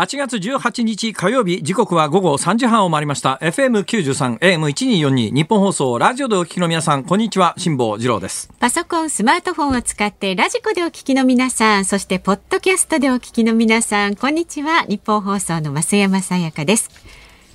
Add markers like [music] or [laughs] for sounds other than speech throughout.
8月18日火曜日時刻は午後3時半を回りました FM93 AM1242 ニッポン放送ラジオでお聞きの皆さんこんにちは辛坊治郎ですパソコン、スマートフォンを使ってラジコでお聞きの皆さん、そしてポッドキャストでお聞きの皆さん、こんにちは。ニッポン放送の増山さやかです。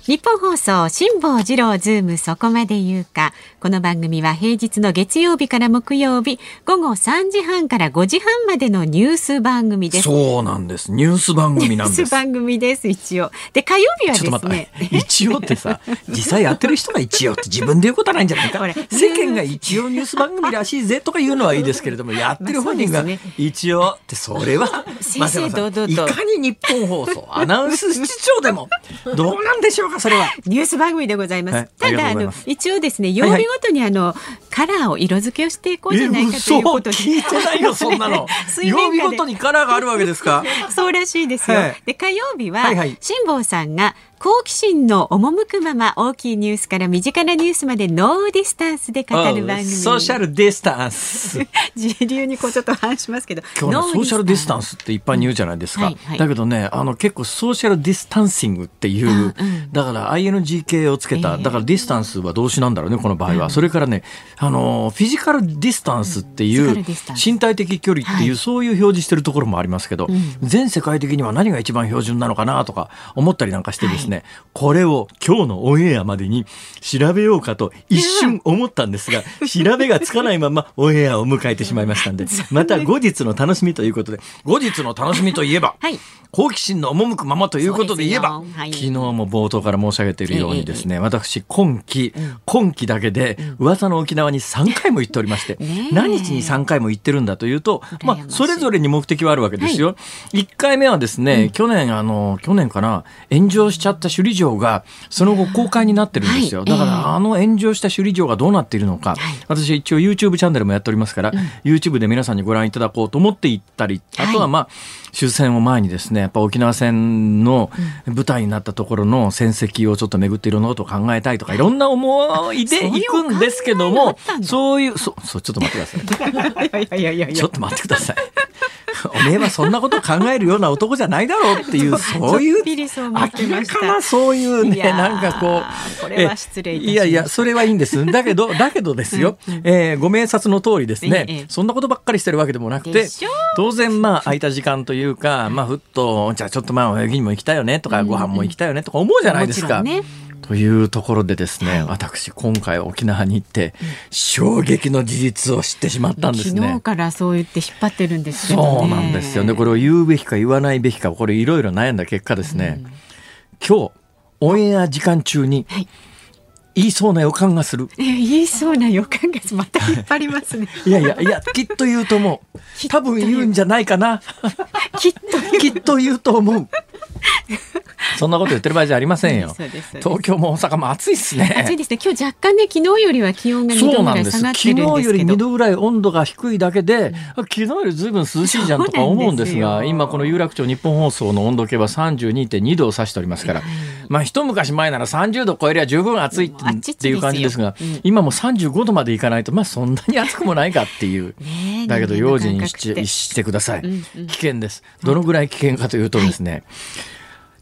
ニッポン放送、辛坊治郎ズームそこまで言うか。この番組は平日の月曜日から木曜日、午後3時半から5時半までのニュース番組です。そうなんですニュース番組なんですニュース番組です、一応。で、火曜日はちょっとですね待っ。て一応ってさ実際やってる人が一応って自分で言うことはないんじゃないか世間が一応ニュース番組らしいぜとか言うのはいいですけれども [laughs] やってる本人が一応ってそれは正々松山さん堂々といかに日本放送アナウンス室長でもどうなんでしょうか [laughs] それは。ニュース番組でございます。はい。あただあの一応ですね曜日ごとにあの、カラーを色付けをしていこうじゃないかということで、聞いてないよそんなの。[laughs] 曜日ごとにカラーがあるわけですか？[laughs] そうらしいですよ。はいで火曜日は、はいはい。辛坊さんが好奇心の赴くまま大きいニュースから身近なニュースまで no distance で語る番組。ソーシャルディスタンス。[laughs] 時流にこうちょっと反しますけど。今日ねソーシャルディスタンス。スって一般に言うじゃないですか、うん。はい。はいだけどねあの結構 social distancing っていう、だから ING 系をつけた、ええだからディスタンスは動詞なんだろうねこの場合は、それからねあのフィジカルディスタンスっていう身体的距離っていう、はい。そういう表示してるところもありますけど、全世界的には何が一番標準なのかなとか思ったりなんかしてですね、これを今日のオンエアまでに調べようかと一瞬思ったんですが、調べがつかないままオンエアを迎えてしまいましたんで、[laughs] また後日の楽しみということで、後日の楽しみといえば、はい。好奇心の赴くままということで言えば、はい。昨日も冒頭から申し上げているようにですね、私今期、今期だけで噂の沖縄に3回も行っておりまして、何日に3回も行ってるんだというと、まあ、それぞれに目的はあるわけですよ。1回目はですね、去年、あの、去年かな、炎上しちゃった首里城が、その後公開になってるんですよ。はいだかええ。ら、あの炎上した首里城がどうなっているのか、私一応 YouTube チャンネルもやっておりますから、YouTube で皆さんにご覧いただこうと思って行ったり、あとはまあ、終戦を前にですね、やっぱ沖縄戦の舞台になったところの戦績をちょっと巡っていろんなことを考えたいとか、い。ろんな思いで行くんですけどもそういうそういう、そ、そう、ちょっと待ってください。[laughs] いやいやいやちょっ。と待ってください。おめえはそんなこと考えるような男じゃないだろうっていう、そういう明ました。らかなそういうね、なんかこう。これは失礼いやいや、それはいいんです。だけど、[laughs] だけどですよ、えーご明察の通りですね、ええそんなことばっかりしてるわけでもなくて当然まあ空いた時間というか、まあふっと、じゃあちょっとまあ泳ぎにも行きたいよねとか、ご飯も行きたいよねとか思うじゃないですか。というところでですね、私今回沖縄に行って、衝撃の事実を知ってしまったんですね。昨日からそう言って引っ張ってるんですけどね。そうなんですよね。これを言うべきか言わないべきか、これいろいろ悩んだ結果ですね、今日、オンエア時間中にはい。言いそうな予感がする。え言いそうな予感がまた引っ張りますね。[laughs] いやいや、いや、きっと言うと思う。多分言うんじゃないかな。[laughs] きっときっと言うと思う。[laughs] そんなこと言ってる場合じゃありませんよ。東京も大阪も暑いっすね。暑いですね。今日若干ね昨日よりは気温が2度そうぐなんです。らい下がっ昨日てるんですより2けど。度ぐらい温度が低いだけで、昨日よりずいぶん涼しいじゃんとか思うんですが、すよ今この有楽町日本放送の温度計は32.2度を指しておりますから、まあ一昔前なら30度超えりゃ十分暑いっていう感じですが、今も35度までいかないと、まあそんなに暑くもないかっていう。[laughs] だけど用心してて。してください、危険です。どのぐらい危険かというとですね、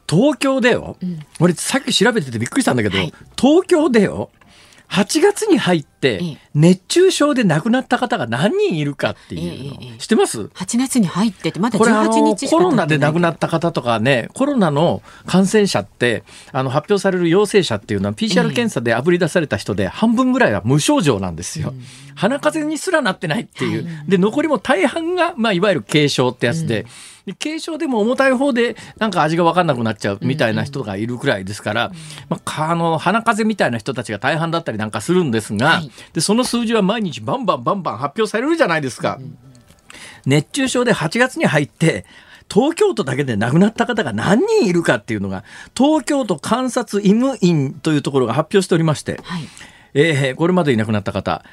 東京でよ、俺さっき調べててびっくりしたんだけど、はい。東京でよ、8月に入ってええ。熱中症で亡くなった方が何人いるかっていうの、ええええ知ってます？8月に入っててまだ18これあの日コロナで亡くなっった方とかねコロナの感染者ってあの発表される陽性者っていうのは PCR 検査であぶり出された人で半分ぐらいは無症状なんですよ。鼻風邪にすらなってないっていう、で残りも大半が、まあ、いわゆる軽症ってやつで,、で軽症でも重たい方でなんか味が分かんなくなっちゃうみたいな人がいるくらいですから、まあか、あの鼻風邪みたいな人たちが大半だったりなんかするんですが、はいでその数字は毎日バンバンバンバン発表されるじゃないですか。熱中症で8月に入って東京都だけで亡くなった方が何人いるかっていうのが、東京都監察医務院というところが発表しておりまして、はい。えーこれまでに亡くなった方、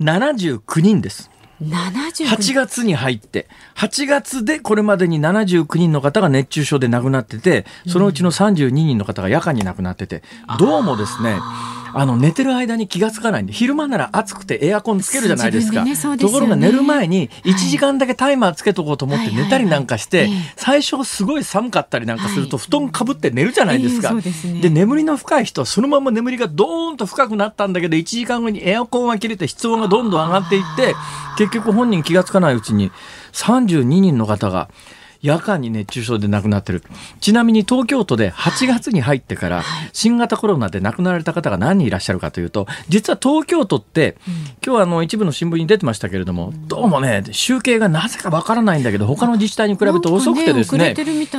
79人です。70 8月に入って、8月でこれまでに79人の方が熱中症で亡くなってて、そのうちの32人の方が夜間に亡くなってて、どうもですね、あの寝てる間に気がつかないんで、昼間なら暑くてエアコンつけるじゃないですか。ねね。ところが寝る前に1時間だけタイマーつけとこうと思ってはいはい寝たりなんかしてはいええ、最初すごい寒かったりなんかするとはい。布団かぶって寝るじゃないですか。ええそうですね。で、眠りの深い人はそのまま眠りがドーンと深くなったんだけど、1時間後にエアコンが切れて室温がどんどん上がっていって、結局本人気がつかないうちに32人の方が夜間に熱中症で亡くなってる。ちなみに東京都で8月に入ってから新型コロナで亡くなられた方が何人いらっしゃるかというと、実は東京都って、今日はあの一部の新聞に出てましたけれども、どうもね、集計がなぜかわからないんだけど、他の自治体に比べて遅くてですね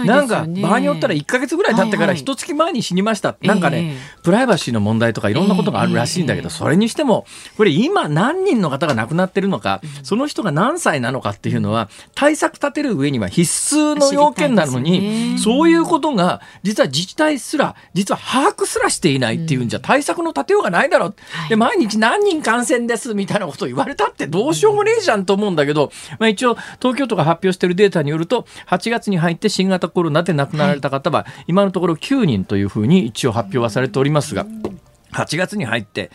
なんか場合によったら1ヶ月ぐらい経ってからはいはい。一月前に死にました。なんかね、ええ。プライバシーの問題とかいろんなことがあるらしいんだけど、ええそれにしても、これ今何人の方が亡くなってるのか、その人が何歳なのかっていうのは、対策立てる上には必須の要件なのに、ねそういうことが、実は自治体すら、実は把握すらしていないっていうんじゃ対策の立てようがないだろう。はいで、毎日何人感染ですみたいなことを言われたってどうしようもねえじゃんと思うんだけど、まあ一応、東京都が発表しているデータによると、8月に入って新型コロナで亡くなられた方は、今のところ9人というふうに一応発表はされておりますが、8月に入って、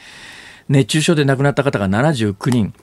熱中症で亡くなった方が79人。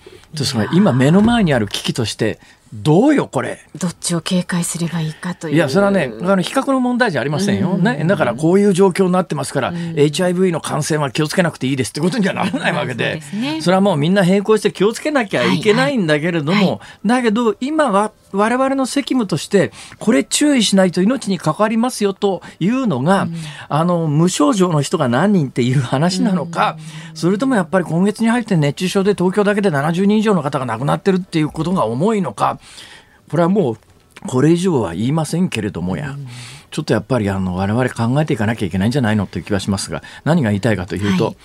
今目の前にある危機として、どうよこれ。どっちを警戒すればいいかという。いや、それはね、あの、比較の問題じゃありませんよ。ね。だから、こういう状況になってますから、HIV の感染は気をつけなくていいですってことにはならないわけそうでですね、それはもうみんな並行して気をつけなきゃいけないんだけれどはいはも、だけど、今は我々の責務として、これ注意しないと命に関わりますよというのが、あの、無症状の人が何人っていう話なのか、それともやっぱり今月に入って熱中症で東京だけで70人以上の方が亡くなってるっていうことが重いのか、これはもうこれ以上は言いませんけれどもや、ちょっとやっぱりあの我々考えていかなきゃいけないんじゃないのという気はしますが何が言いたいかというと、はい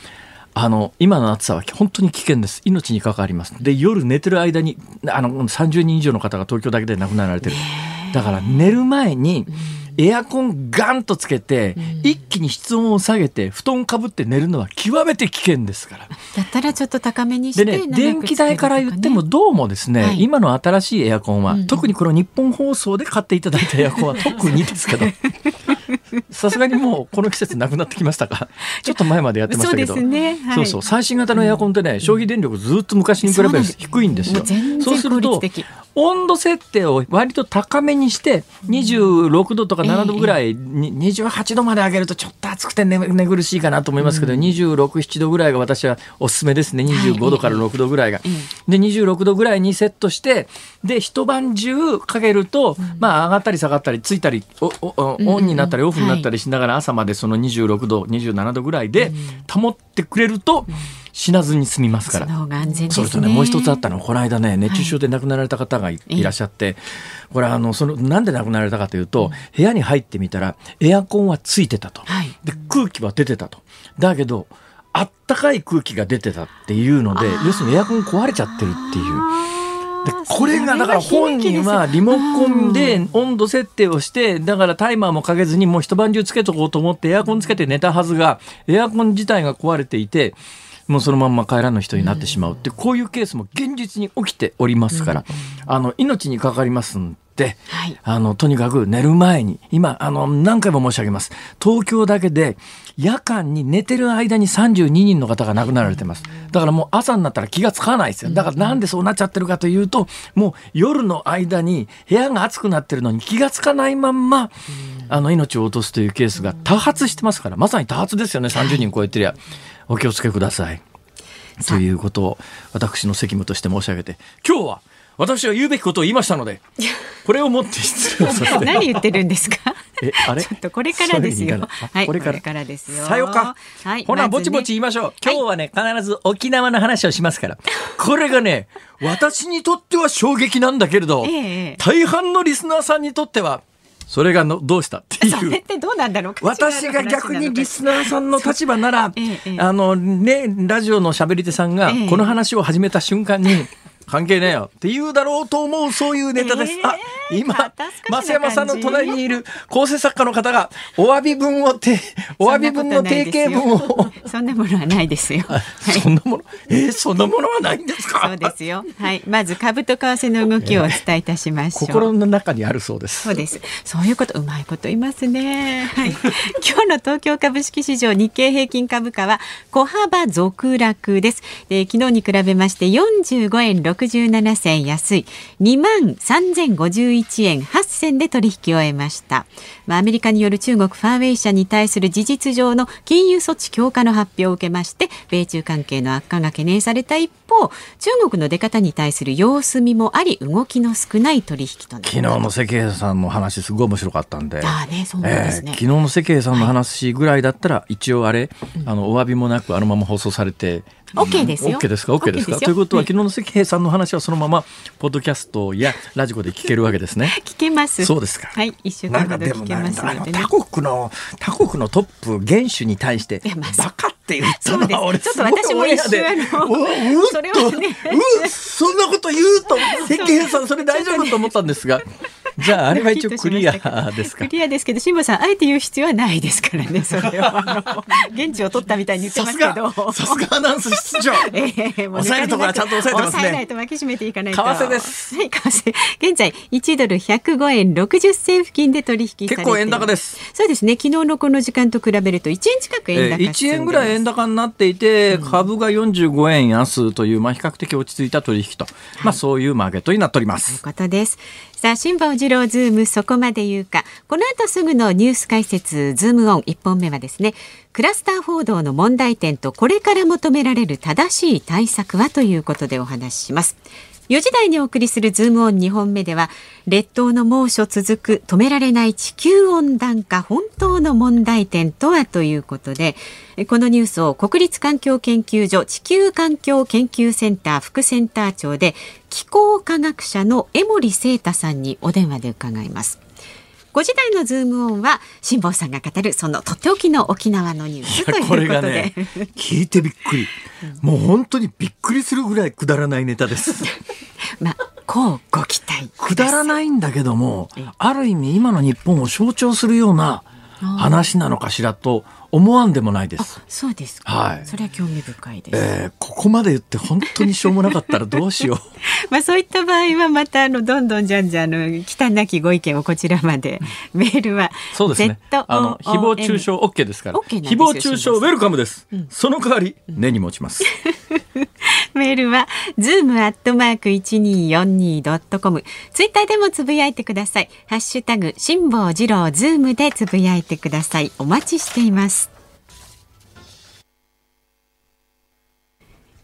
あの今の暑さは本当に危険です。命に関わります。で夜寝てる間にあの30人以上の方が東京だけで亡くなられてる。だから寝る前にエアコンガンとつけて、一気に室温を下げて布団かぶって寝るのは極めて危険ですから。だったらちょっと高めにしてでね、電気代から言ってもどうもですね、はい。今の新しいエアコンは、うん。うん特にこの日本放送で買っていただいたエアコンは [laughs] 特にですけど、さすがにもうこの季節なくなってきましたか？[laughs] ちょっと前までやってましたけど。そうね。はい。そうそう。最新型のエアコンってね、消費電力ずっと昔に比べると低いんですよ。そうすると温度設定を割と高めにして26度とか7度ぐらいに28度まで上げるとちょっと暑くて寝寝苦しいかなと思いますけど、26、7度ぐらいが私はおすすめですね。25度から6度ぐらいが。えで、26度ぐらいにセットして、で、一晩中かけると、まあ上がったり下がったり、ついたり、オンになったりオフになったりしながら朝までその26度、27度ぐらいで保ってくれると死なずに済みますから。ね。それとね、もう一つあったの。は、この間ね、熱中症で亡くなられた方がい,、いらっしゃって、これあの、その、なんで亡くなられたかというと、部屋に入ってみたら、エアコンはついてたと。はい。で、空気は出てたと。だけど、あったかい空気が出てたっていうので、要するにエアコン壊れちゃってるっていう。でこれがだから本人はリモコンで温度設定をしてだからタイマーもかけずにもう一晩中つけとこうと思ってエアコンつけて寝たはずがエアコン自体が壊れていてもうそのまんま帰らぬ人になってしまうってこういうケースも現実に起きておりますからあの命に関わりますんではい。あのとにかく寝る前に今あの何回も申し上げます。東京だけで夜間に寝てる間に32人の方が亡くなられてます。だからもう朝になったら気がつかないですよ。だからなんでそうなっちゃってるかというともう夜の間に部屋が暑くなってるのに気がつかないまんまあの命を落とすというケースが多発してますからまさに多発ですよね。30人超えてりゃお気をつけくださいということを私の責務として申し上げて今日は私は言うべきことを言いましたので [laughs] これをもって失礼をさせて何言ってるんですか？えあれ？ちょっとこれからですよはい、これからですよ。さようか。はい、ほな、まずねぼちぼち言いましょう。今日はね、必ず沖縄の話をしますから。これがね、私にとっては衝撃なんだけれど、ええ大半のリスナーさんにとっては、それがのどうしたっていう。それってどうなんだろう？私が逆にリスナーさんの立場なら、ええええあのね、ラジオの喋り手さんがええこの話を始めた瞬間に、関係ねえよって言うだろうと思うそういうネタです。えーあ今増山さんの隣にいる構成作家の方がお詫び文をて [laughs] お詫び文の定型文をそんなものはないですよ。[laughs] はい。そんなもの？えー、そんなものはないんですか？そうですよ。はい。まず株と為替の動きをお伝えいたしましょう。心の中にあるそうです。そうです。そういうこと、うまいこと言いますね。はい。[laughs] 今日の東京株式市場日経平均株価は小幅続落です。で昨日に比べまして45円67銭安い2万3051円8銭で取引を終えました。まあ、アメリカによる中国ファーウェイ社に対する事実上の金融措置強化の発表を受けまして、米中関係の悪化が懸念された一方、中国の出方に対する様子見もあり、動きの少ない取引とな。昨日の関平さんの話すごい面白かったんで。ああね、そうなんですね。えー昨日の関平さんの話ぐらいだったら、一応あれ、あのお詫びもなくあのまま放送されて。OK ですよ OK ですか？OK ですか？OK ですよということは、うん昨日の関平さんの話はそのままポッドキャストやラジコで聞けるわけですね。[laughs] 聞けます。そうですかはい、一週間ほど聞けますのでね他。国の他国のトップ元首に対してバカって言ったの。は俺ちょっと私も一瞬あのそれはね。うそんなこと言うと関平さんそれ大丈夫と思ったんですがじゃあ [laughs] あれは一応クリアですか？クリアですけど、辛坊さん、あえて言う必要はないですからね、[laughs] それは。現地を取ったみたいに言ってさますすけがど。さすがアナウンス室長 [laughs] ええもう抑えるところはちゃんと抑えてますね抑えないと巻き締めていかないと。為替ですはい、為替。現在、1ドル105円60銭付近で取引結構円高です。そうですね。昨日のこの時間と比べると1円近く円高えー1円ぐらい円高になっていて、株が45円安という、まあ、比較的落ち着いた取引と、まあ、そういうマーケットになっておりまというす。ことです。さあ、辛坊治郎ズームそこまで言うか。この後すぐのニュース解説ズームオン1本目はですね、クラスター報道の問題点とこれから求められる正しい対策はということでお話しします。4時台にお送りするズームオン2本目では、列島の猛暑続く止められない地球温暖化本当の問題点とはということで、このニュースを国立環境研究所地球環境研究センター副センター長で気候科学者の江森聖太さんにお電話で伺います。5時台のズームオンは辛坊さんが語るそのとっておきの沖縄のニュースということこれで。がね、聞いてびっくり。もう本当にびっくりするぐらいくだらないネタです。[laughs] まあ、こうご期待くだらい。ないんだけどもええ、ある意味今の日本を象徴するような話なのかしらと思わんでもないです。そうですか。はいそれは興味深いです。えーここまで言って本当にしょうもなかったらどうしよう。[laughs] まあそういった場合はまたあのどんどんじゃんじゃんあの忌憚なきご意見をこちらまでメールはそうですね。あの誹謗中傷 OK ですから。OK 誹謗中傷ウェルカムです。その代わり根に持ちます。[laughs] メールは zoom アットマーク一二四二ドットコム。ツイッターでもつぶやいてください。ハッシュタグ辛坊治郎ズームでつぶやいてください。お待ちしています。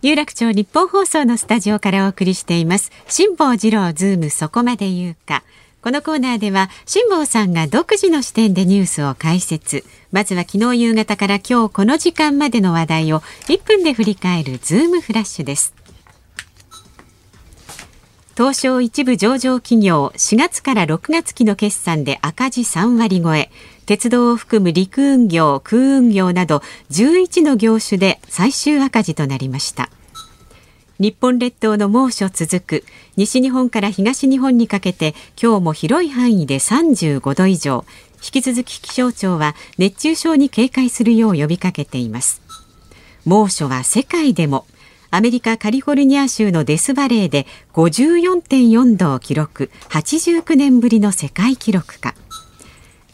有楽町ニッポン放送のスタジオからお送りしています。辛坊治郎ズームそこまで言うか。このコーナーでは辛坊さんが独自の視点でニュースを解説。まずは昨日夕方から今日この時間までの話題を1分で振り返るズームフラッシュです。東証一部上場企業4月から6月期の決算で赤字3割超え鉄道を含む陸運業空運業など11の業種で最終赤字となりました。日本列島の猛暑続く。西日本から東日本にかけて今日も広い範囲で35度以上。引き続き気象庁は熱中症に警戒するよう呼びかけています。猛暑は世界でも。アメリカカリフォルニア州のデスバレーで54.4度を記録。89年ぶりの世界記録か。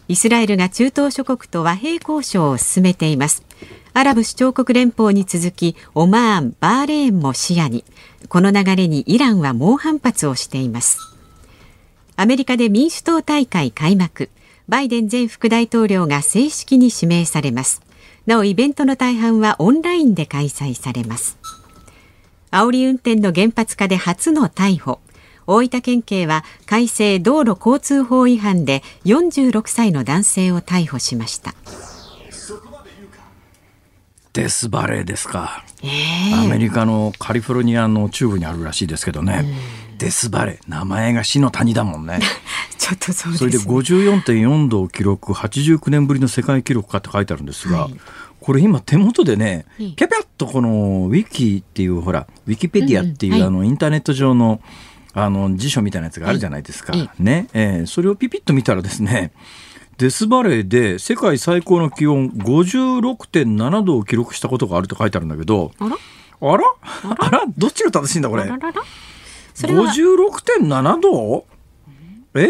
イスラエルが中東諸国と和平交渉を進めています。アラブ首長国連邦に続きオマーン、バーレーンも視野にこの流れにイランは猛反発をしています。アメリカで民主党大会開幕。バイデン前副大統領が正式に指名されます。なおイベントの大半はオンラインで開催されます。煽り運転の原発化で初の逮捕。大分県警は改正道路交通法違反で46歳の男性を逮捕しました。デスバレーですか。えアメリカのカリフォルニアの中部にあるらしいですけどね。デスバレー名前が死の谷だもんね。[laughs] ちょっとそうです、それで54.4度を記録89年ぶりの世界記録かって書いてあるんですが、はい。これ今手元でねええピャピャッとこのウィキっていうほらウィキペディアっていう、あのインターネット上のあの辞書みたいなやつがあるじゃないですか、はい。ね、えーそれをピピッと見たらですねデスバレーで世界最高の気温56.7度を記録したことがあるって書いてあるんだけどあら？あら？あら？どっちが正しいんだこれ？あららら？それは56.7度？え？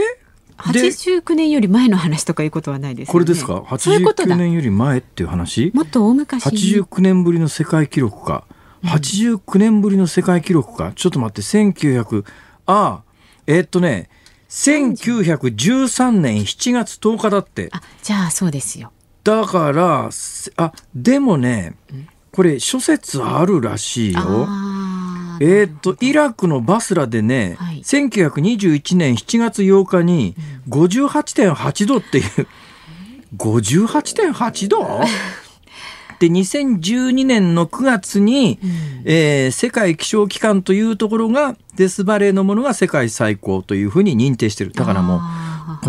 で89年より前の話とかいうことはないですよね。これですか？そういうこと89だ年より前っていう話？もっと大昔に。89年ぶりの世界記録か。89年ぶりの世界記録か？ちょっと待って1900ああえーっとね1913年7月10日だって。あじゃあそうですよ。だからせあでもねこれ諸説あるらしいよ。えーっとイラクのバスラでね、はい。1921年7月8日に58.8度っていう。58.8度？で2012年の9月に、えー世界気象機関というところがデスバレーのものが世界最高というふうに認定してる。だからもう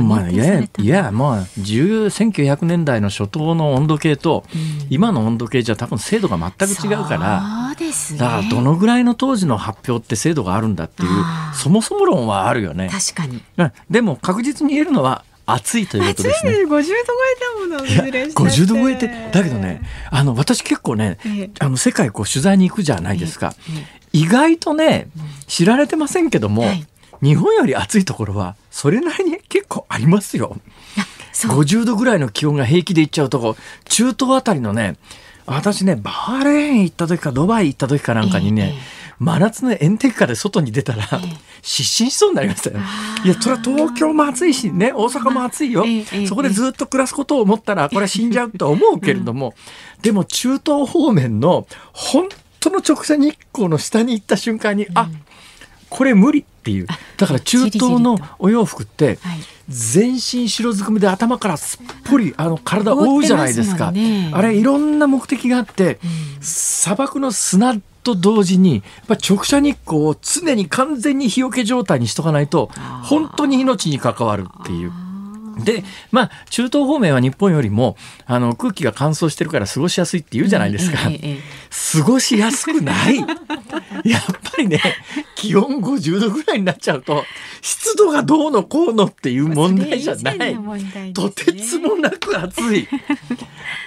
まあ、認いやいや、まあ、10 1900年代の初頭の温度計と、今の温度計じゃ多分精度が全く違うから、そうですね。だからどのぐらいの当時の発表って精度があるんだっていうそもそも論はあるよね。確かに。うん。でも確実に言えるのは、暑いということですね。50度超えたものいや50度超えてだけどねあの私結構ねええ。あの世界こう取材に行くじゃないですか、ええ。意外とね知られてませんけども、はい。日本より暑いところはそれなりに結構ありますよ。そう。50度ぐらいの気温が平気で行っちゃうとこ中東あたりのね私ねバーレーン行った時かドバイ行った時かなんかにね、ええ真夏の炎天下で外に出たら、ええ。失神しそうになりましたよ。いやそれは東京も暑いしね大阪も暑いよ、そこでずっと暮らすことを思ったらこれは死んじゃうとは思うけれども、[laughs] でも中東方面の本当の直射日光の下に行った瞬間に、あこれ無理っていう。だから中東のお洋服ってはい。全身白ずくめで頭からすっぽりあの体を覆うじゃないですか。ね。あれいろんな目的があって、砂漠の砂と同時にやっぱ直射日光を常に完全に日よけ状態にしとかないと本当に命に関わるっていう。でまあ中東方面は日本よりもあの空気が乾燥してるから過ごしやすいって言うじゃないですか。過ごしやすくない。[laughs] やっぱりね気温50度ぐらいになっちゃうと湿度がどうのこうのっていうえ問題じゃない。ね。とてつもなく暑い。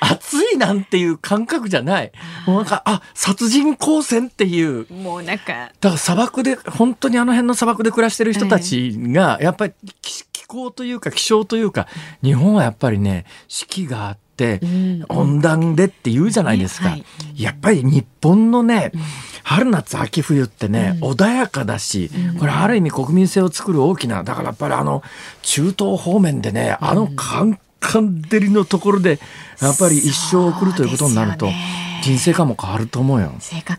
暑いなんていう感覚じゃない。もうなんかあ殺人光線っていう。もうなんか。だから砂漠で本当にあの辺の砂漠で暮らしてる人たちがやっぱり候というか気象というか日本はやっぱりね四季があってうん。温暖でって言うじゃないですか、ねはい。やっぱり日本のね、春夏秋冬ってね、うん。穏やかだし、これある意味国民性を作る大きなだからやっぱりあの中東方面でねあのカンカン照りのところでやっぱり一生送るということになると、人生観も変わると思うよ。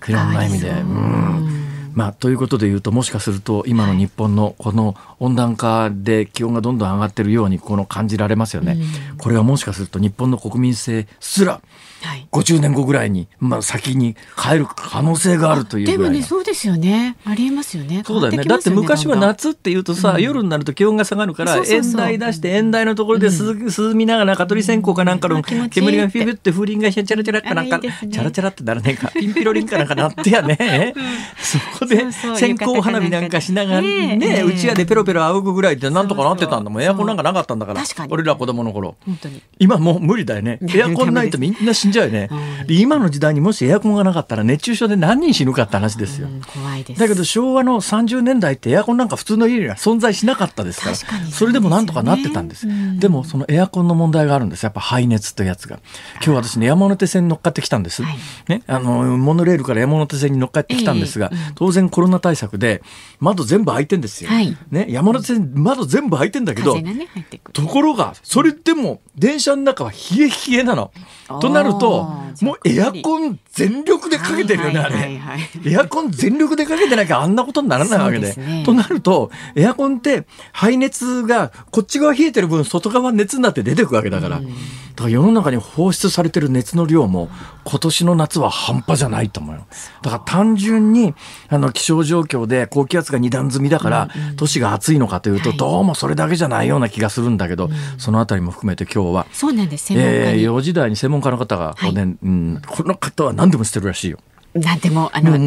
いろんな意味で。うんまあ、ということで言うともしかすると今の日本のこの温暖化で気温がどんどん上がってるようにこの感じられますよね。これはもしかすると日本の国民性すらはい。50年後ぐらいに、まあ、先に変える可能性があるというでもねそうですよね。ありえますよね。そうだよね。だって昔は夏っていうとさ、夜になると気温が下がるからそうそうそう。煙台出して煙台のところで涼,、涼みながら蚊取り線香かなんかの煙がフィビュって風鈴がチャラチャラかなんかチャラチャラってならねえかピンピロリンかなんかなってやね、そこでそうそう線香花火なんかしながらね。うちわでペロペロ仰ぐぐらいでなんとかなってたんだもん。エアコンなんかなかったんだから。確かに。俺ら子供の頃。本当に。今もう無理だよね。エアコンないとみんな死んじゃうよね。うん。で今の時代にもしエアコンがなかったら熱中症で何人死ぬかって話ですよ。うん怖いです。だけど昭和の30年代ってエアコンなんか普通の家には存在しなかったですから。確かに。それでもなんとかなってたんです。そうん。でもそのエアコンの問題があるんです。やっぱ排熱というやつが。今日私ね山手線に乗っかってきたんです、はい。ね、あのモノレールから山手線に乗っかってきたんですが、ええうん当然コロナ対策で窓全部開いてんですよ、はい。ね、山手線窓全部開いてんだけどねところがそれでも電車の中は冷え冷えなの。となるともうエアコン全力でかけてるよね、あれ、エアコン全力でかけてなきゃあんなことにならないわけで。でね、となるとエアコンって排熱がこっち側冷えてる分外側熱になって出てくわけだから。だから世の中に放出されてる熱の量も今年の夏は半端じゃないと思うよ。だから単純にあの気象状況で高気圧が二段積みだから都市が暑いのかというとどうもそれだけじゃないような気がするんだけど、そのあたりも含めて今日は。そうなんです。えー、4時台に専門家の方が、はい、ねうん、この方は何でもしてるらしいよ。なんでもあのもう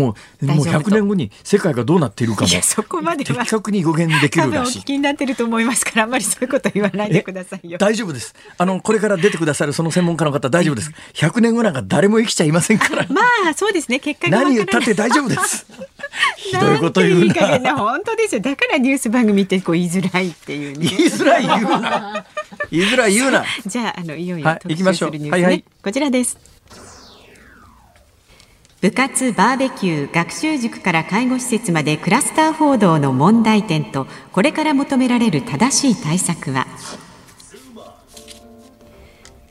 もう100年後に世界がどうなっているかもそこまで的確に予言できるらしい。お聞きになってると思いますからあんまりそういうこと言わないでくださいよ。大丈夫です。あのこれから出てくださるその専門家の方大丈夫です。100年後なんか誰も生きちゃいませんから。まあそうですね結果何言ったって大丈夫です。[laughs] ひどいこと言うな。な本当ですよ。だからニュース番組ってこう言いづらいっていう、ね、言いづらい言うな。言いづらい言うな。[laughs] じゃああのいよいよ特集するニュースね、はい、はいはい、こちらです。部活バーベキュー学習塾から介護施設までクラスター報道の問題点とこれから求められる正しい対策は？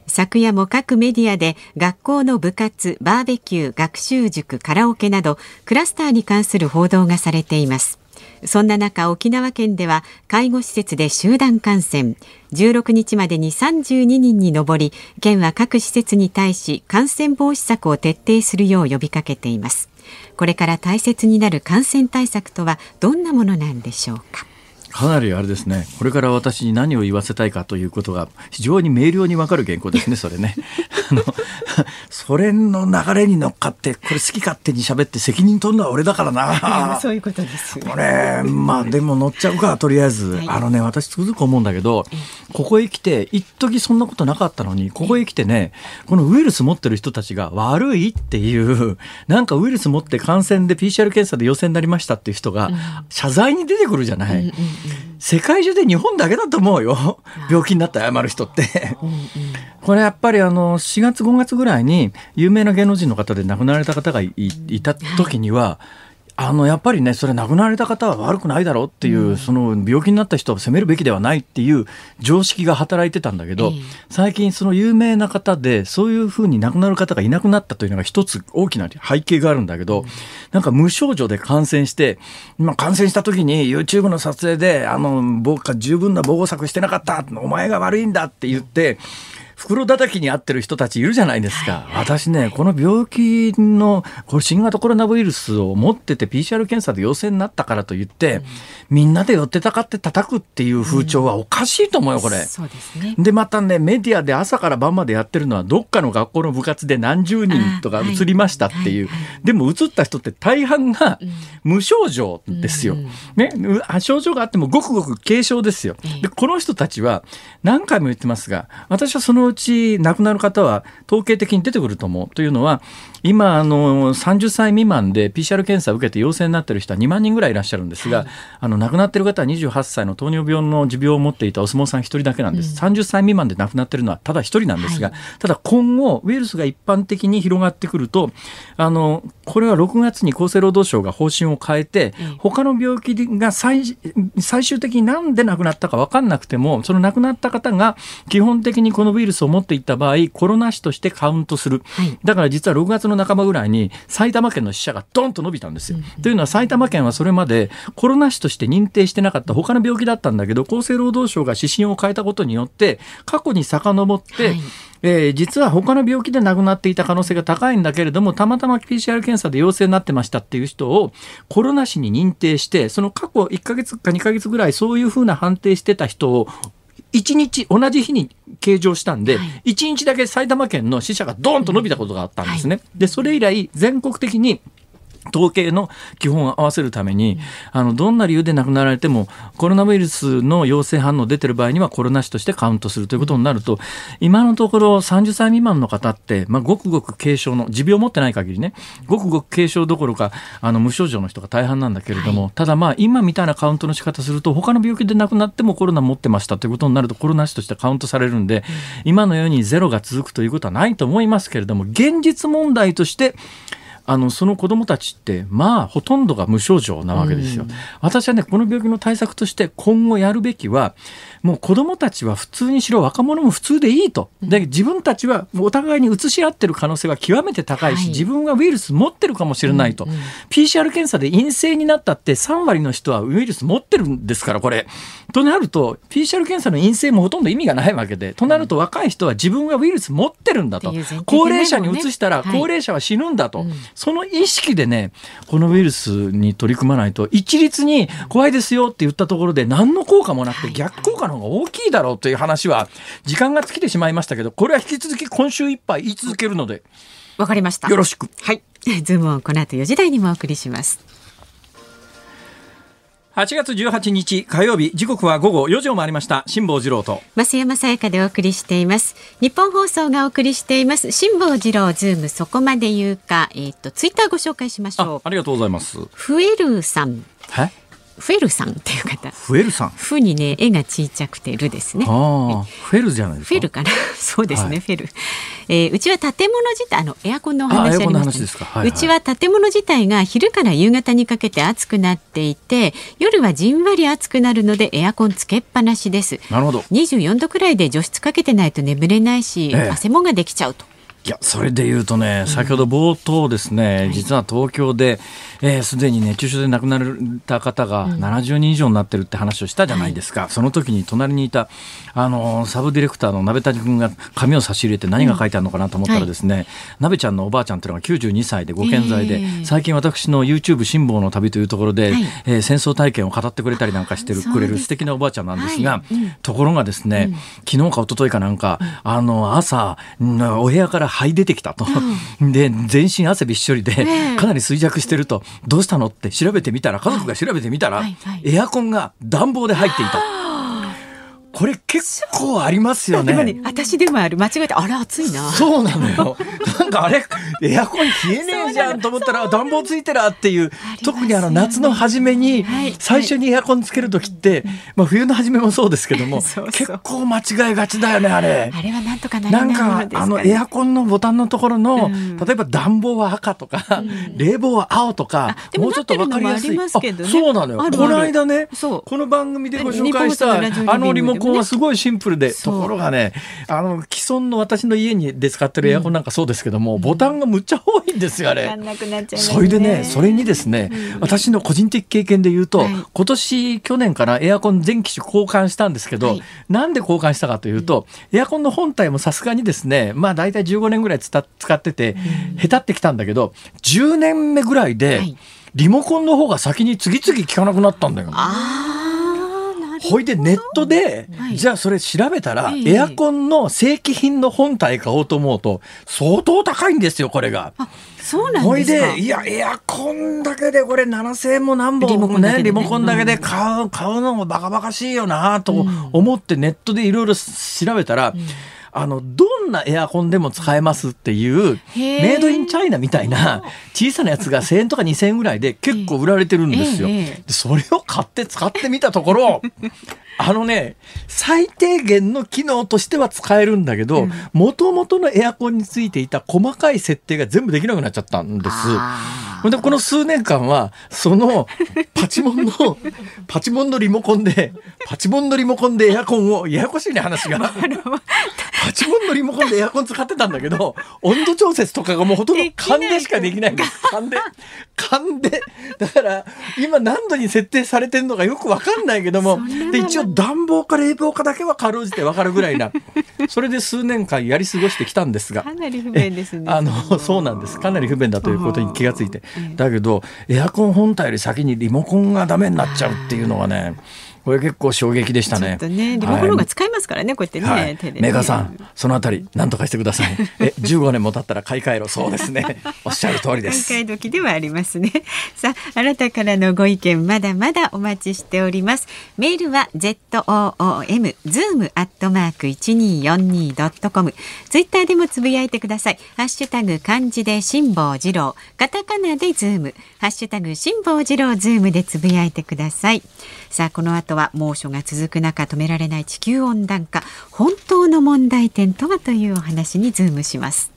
昨夜も各メディアで学校の部活バーベキュー学習塾カラオケなどクラスターに関する報道がされています。そんな中沖縄県では介護施設で集団感染。16日までに32人に上り県は各施設に対し感染防止策を徹底するよう呼びかけています。これから大切になる感染対策とはどんなものなんでしょうか？かなりあれですね、これから私に何を言わせたいかということが非常に明瞭にわかる原稿ですね、それね。[laughs] あの、[laughs] それの流れに乗っかって、これ好き勝手に喋って責任取るのは俺だからな。[laughs] そういうことです、これ、まあでも乗っちゃうか、とりあえず。はい、あのね、私つくづく思うんだけど、ここへ来て、一時そんなことなかったのに、ここへ来てね、このウイルス持ってる人たちが悪いっていう、[laughs] なんかウイルス持って感染で PCR 検査で陽性になりましたっていう人が、謝罪に出てくるじゃない。世界中で日本だけだと思うよ。病気になって謝る人って。これやっぱりあの4月5月ぐらいに有名な芸能人の方で亡くなられた方がいた時には、あのやっぱりねそれ亡くなられた方は悪くないだろうっていう、うん、その病気になった人を責めるべきではないっていう常識が働いてたんだけど、最近その有名な方でそういうふうに亡くなる方がいなくなったというのが一つ大きな背景があるんだけど、うん、なんか無症状で感染して今感染した時に YouTube の撮影であの僕が十分な防護策してなかったお前が悪いんだって言って。袋叩きに合ってる人たちいるじゃないですか。私ね、この病気の、これ新型コロナウイルスを持ってて PCR 検査で陽性になったからといって、うん、みんなで寄ってたかって叩くっていう風潮はおかしいと思うよ、これ。そうですね。で、またね、メディアで朝から晩までやってるのは、どっかの学校の部活で何十人とか移りましたっていう。でも移った人って大半が無症状ですよ。ね、症状があってもごくごく軽症ですよ。で、この人たちは何回も言ってますが、私はそのうち亡くなる方は統計的に出てくると思うというのは今あの30歳未満で PCR 検査を受けて陽性になっている人は2万人ぐらいいらっしゃるんですが、はい、あの亡くなっている方は28歳の糖尿病の持病を持っていたお相撲さん1人だけなんです、うん、30歳未満で亡くなっているのはただ1人なんですが、はい、ただ今後ウイルスが一般的に広がってくるとあのこれは6月に厚生労働省が方針を変えて、うん、他の病気が最最終的になんで亡くなったか分かんなくてもその亡くなった方が基本的にこのウイルスを持っていった場合コロナ死としてカウントする、はい、だから実は6月の半ばぐらいに埼玉県の死者がドンと伸びたんですよ。うん、というのは埼玉県はそれまでコロナ死として認定してなかった他の病気だったんだけど厚生労働省が指針を変えたことによって過去に遡って、はいえー、実は他の病気で亡くなっていた可能性が高いんだけれども、たまたま PCR 検査で陽性になってましたっていう人をコロナ死に認定して、その過去1ヶ月か2ヶ月ぐらいそういうふうな判定してた人を1日同じ日に計上したんで、はい、1日だけ埼玉県の死者がドーンと伸びたことがあったんですね。でそれ以来全国的に統計の基本を合わせるために、あの、どんな理由で亡くなられても、コロナウイルスの陽性反応出てる場合にはコロナ死としてカウントするということになると、今のところ30歳未満の方って、まあ、ごくごく軽症の、持病を持ってない限りね、ごくごく軽症どころか、あの、無症状の人が大半なんだけれども、はい、ただまあ、今みたいなカウントの仕方すると、他の病気で亡くなってもコロナ持ってましたということになると、コロナ死としてカウントされるんで、今のようにゼロが続くということはないと思いますけれども、現実問題として、あのその子どもたちってまあほとんどが無症状なわけですよ。私はねこの病気の対策として今後やるべきはもう子どもたちは普通にしろ若者も普通でいいと。で自分たちはお互いに移し合ってる可能性は極めて高いし、はい、自分はウイルス持ってるかもしれないと、うんうん、PCR 検査で陰性になったって3割の人はウイルス持ってるんですからこれ。となると PCR 検査の陰性もほとんど意味がないわけでとなると若い人は自分はウイルス持ってるんだと、高齢者に移したら高齢者は死ぬんだと、はい、その意識でねこのウイルスに取り組まないと一律に怖いですよって言ったところで何の効果もなくて逆効果の方が大きいだろうという話は時間が尽きてしまいましたけどこれは引き続き今週いっぱい言い続けるのでわかりました。よろしく。はい。[laughs] ズームをこの後4時台にもお送りします。8月18日火曜日時刻は午後4時を回りました。辛坊治郎と。増山さやかでお送りしています。ニッポン放送がお送りしています。辛坊治郎ズームそこまで言うかえっ、ー、とツイッターご紹介しましょう。ありがとうございます。フエルさん。え？フェルさんっていう方。フェルさん？フにね、絵が小さくてるですね。フェルじゃないですか？フェルかな？[laughs] そうですね、はい、フェル。えー、うちは建物自体、あのエアコンのお話ありました、ねはいはい、うちは建物自体が昼から夕方にかけて暑くなっていて、夜はじんわり暑くなるのでエアコンつけっぱなしです。なるほど。24度くらいで除湿かけてないと眠れないし、ええ、汗もができちゃうと。いやそれで言うとね、先ほど冒頭ですね、うん、実は東京で、えー、すでに熱中症で亡くなった方が70人以上になってるって話をしたじゃないですか、うんはい、その時に隣にいたあのサブディレクターの鍋谷君が紙を差し入れて何が書いてあるのかなと思ったらですね、うん。はい、鍋ちゃんのおばあちゃんというのが92歳でご健在で、えー、最近私の YouTube 辛抱の旅というところで、はい、えー、戦争体験を語ってくれたりなんかしてるくれる素敵なおばあちゃんなんですが、はい、ところがですね、昨日か一昨日かなんか、あの朝お部屋から這い出てきたと、うん、で全身汗びっしょりで、かなり衰弱してるとどうしたのって調べてみたら家族が調べてみたら、エアコンが暖房で入っていた。これ結構ありますよね。ね私でもある。間違えて、あれ暑いな。そうなのよ。なんかあれ、エアコン冷えねえじゃんと思ったら、暖房ついてらっていう、特にあの夏の初めに、最初にエアコンつける時って、まあ冬の初めもそうですけども、[laughs] 結構間違えがちだよね、あれ。あれはなんとかななんか、あのエアコンのボタンのところの、例えば暖房は赤とか、冷房は青とか、もうちょっとわかりやすい。そうなのよ。この間ね、この番組でご紹介した、あのリモコンはすごいシンプルで、ところがねあの既存の私の家にで使ってるエアコンなんかそうですけども、うん、ボタンがむっちゃ多いんですよあれ。ね、それでねそれにですね、うん、私の個人的経験で言うと、はい、今年去年からエアコン全機種交換したんですけど、はい、なんで交換したかというと、エアコンの本体もさすがにですねまあ大体15年ぐらい使ってて、へたってきたんだけど10年目ぐらいで、リモコンの方が先に次々効かなくなったんだよ。あほいでネットで、じゃあそれ調べたら、エアコンの正規品の本体買おうと思うと、相当高いんですよ、これが。そうなんですか。ほいで、いや、エアコンだけでこれ7000円も何本もね、リモコンだけで買う、買うのもバカバカしいよなと思ってネットでいろいろ調べたら、うんあのどんなエアコンでも使えますっていうメイドインチャイナみたいな小さなやつが1000円とか2000円ぐらいで結構売られてるんですよ。それを買って使ってみたところ [laughs] あのね、最低限の機能としては使えるんだけど、もともとのエアコンについていた細かい設定が全部できなくなっちゃったんです。で、この数年間は、その、パチモンの、[laughs] パチモンのリモコンで、パチモンのリモコンでエアコンを、ややこしいね、話が。パチモンのリモコンでエアコン使ってたんだけど、温度調節とかがもうほとんど勘でしかできないんです。勘で。勘で。だから、今何度に設定されてるのかよくわかんないけども、で、一応暖房か冷房かだけはかろうじてわかるぐらいな、[laughs] それで数年間やり過ごしてきたんですが。かなり不便ですね。あの、そうなんです。かなり不便だということに気がついて。だけど、エアコン本体より先にリモコンがダメになっちゃうっていうのはね、これ結構衝撃でしたね。ねリモコンのが使えますからね、はい、こうやってね。はい、ねメガさん、そのあたり、何とかしてください。[laughs] え、15年も経ったら買い替えろ。そうですね。[laughs] おっしゃる通りです。買い時ではありますね。[laughs] さあ、あなたからのご意見、まだまだお待ちしております。メールは z o o m zoom アットマーク一二四二ドットコム。ツイッターでもつぶやいてください。ハッシュタグ漢字で辛坊治郎、カタカナでズーム、ハッシュタグ辛坊治郎ズームでつぶやいてください。さあ、この後は猛暑が続く中止められない地球温暖化。本当の問題点とはというお話にズームします。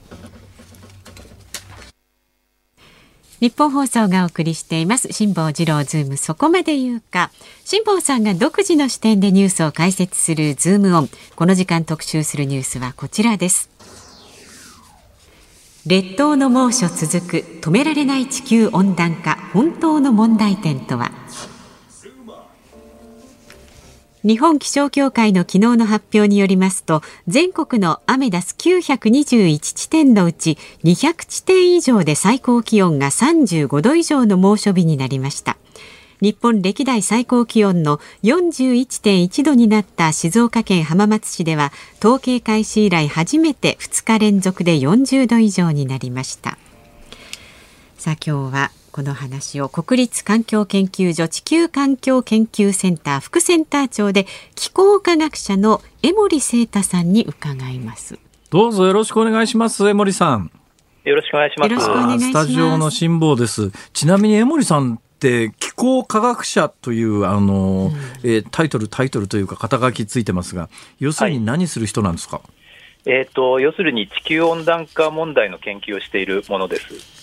ニッポン放送がお送りしています。辛坊治郎ズームそこまで言うか。辛坊さんが独自の視点でニュースを解説するズームオンこの時間特集するニュースはこちらです。列島の猛暑続く止められない地球温暖化。本当の問題点とは？日本気象協会の昨日の発表によりますと全国のアメダス921地点のうち200地点以上で最高気温が35度以上の猛暑日になりました。日本歴代最高気温の41.1度になった静岡県浜松市では統計開始以来初めて2日連続で40度以上になりました。さあ今日はこの話を国立環境研究所地球環境研究センター副センター長で気候科学者の江森聖太さんに伺います。どうぞよろしくお願いします江森さん。よろしくお願いします。スタジオの辛抱です。ちなみに江森さんって気候科学者というあの、うん、えー、タイトルタイトルというか肩書きついてますが要するに何する人なんですか、はい、えっ、ー、と要するに地球温暖化問題の研究をしているものです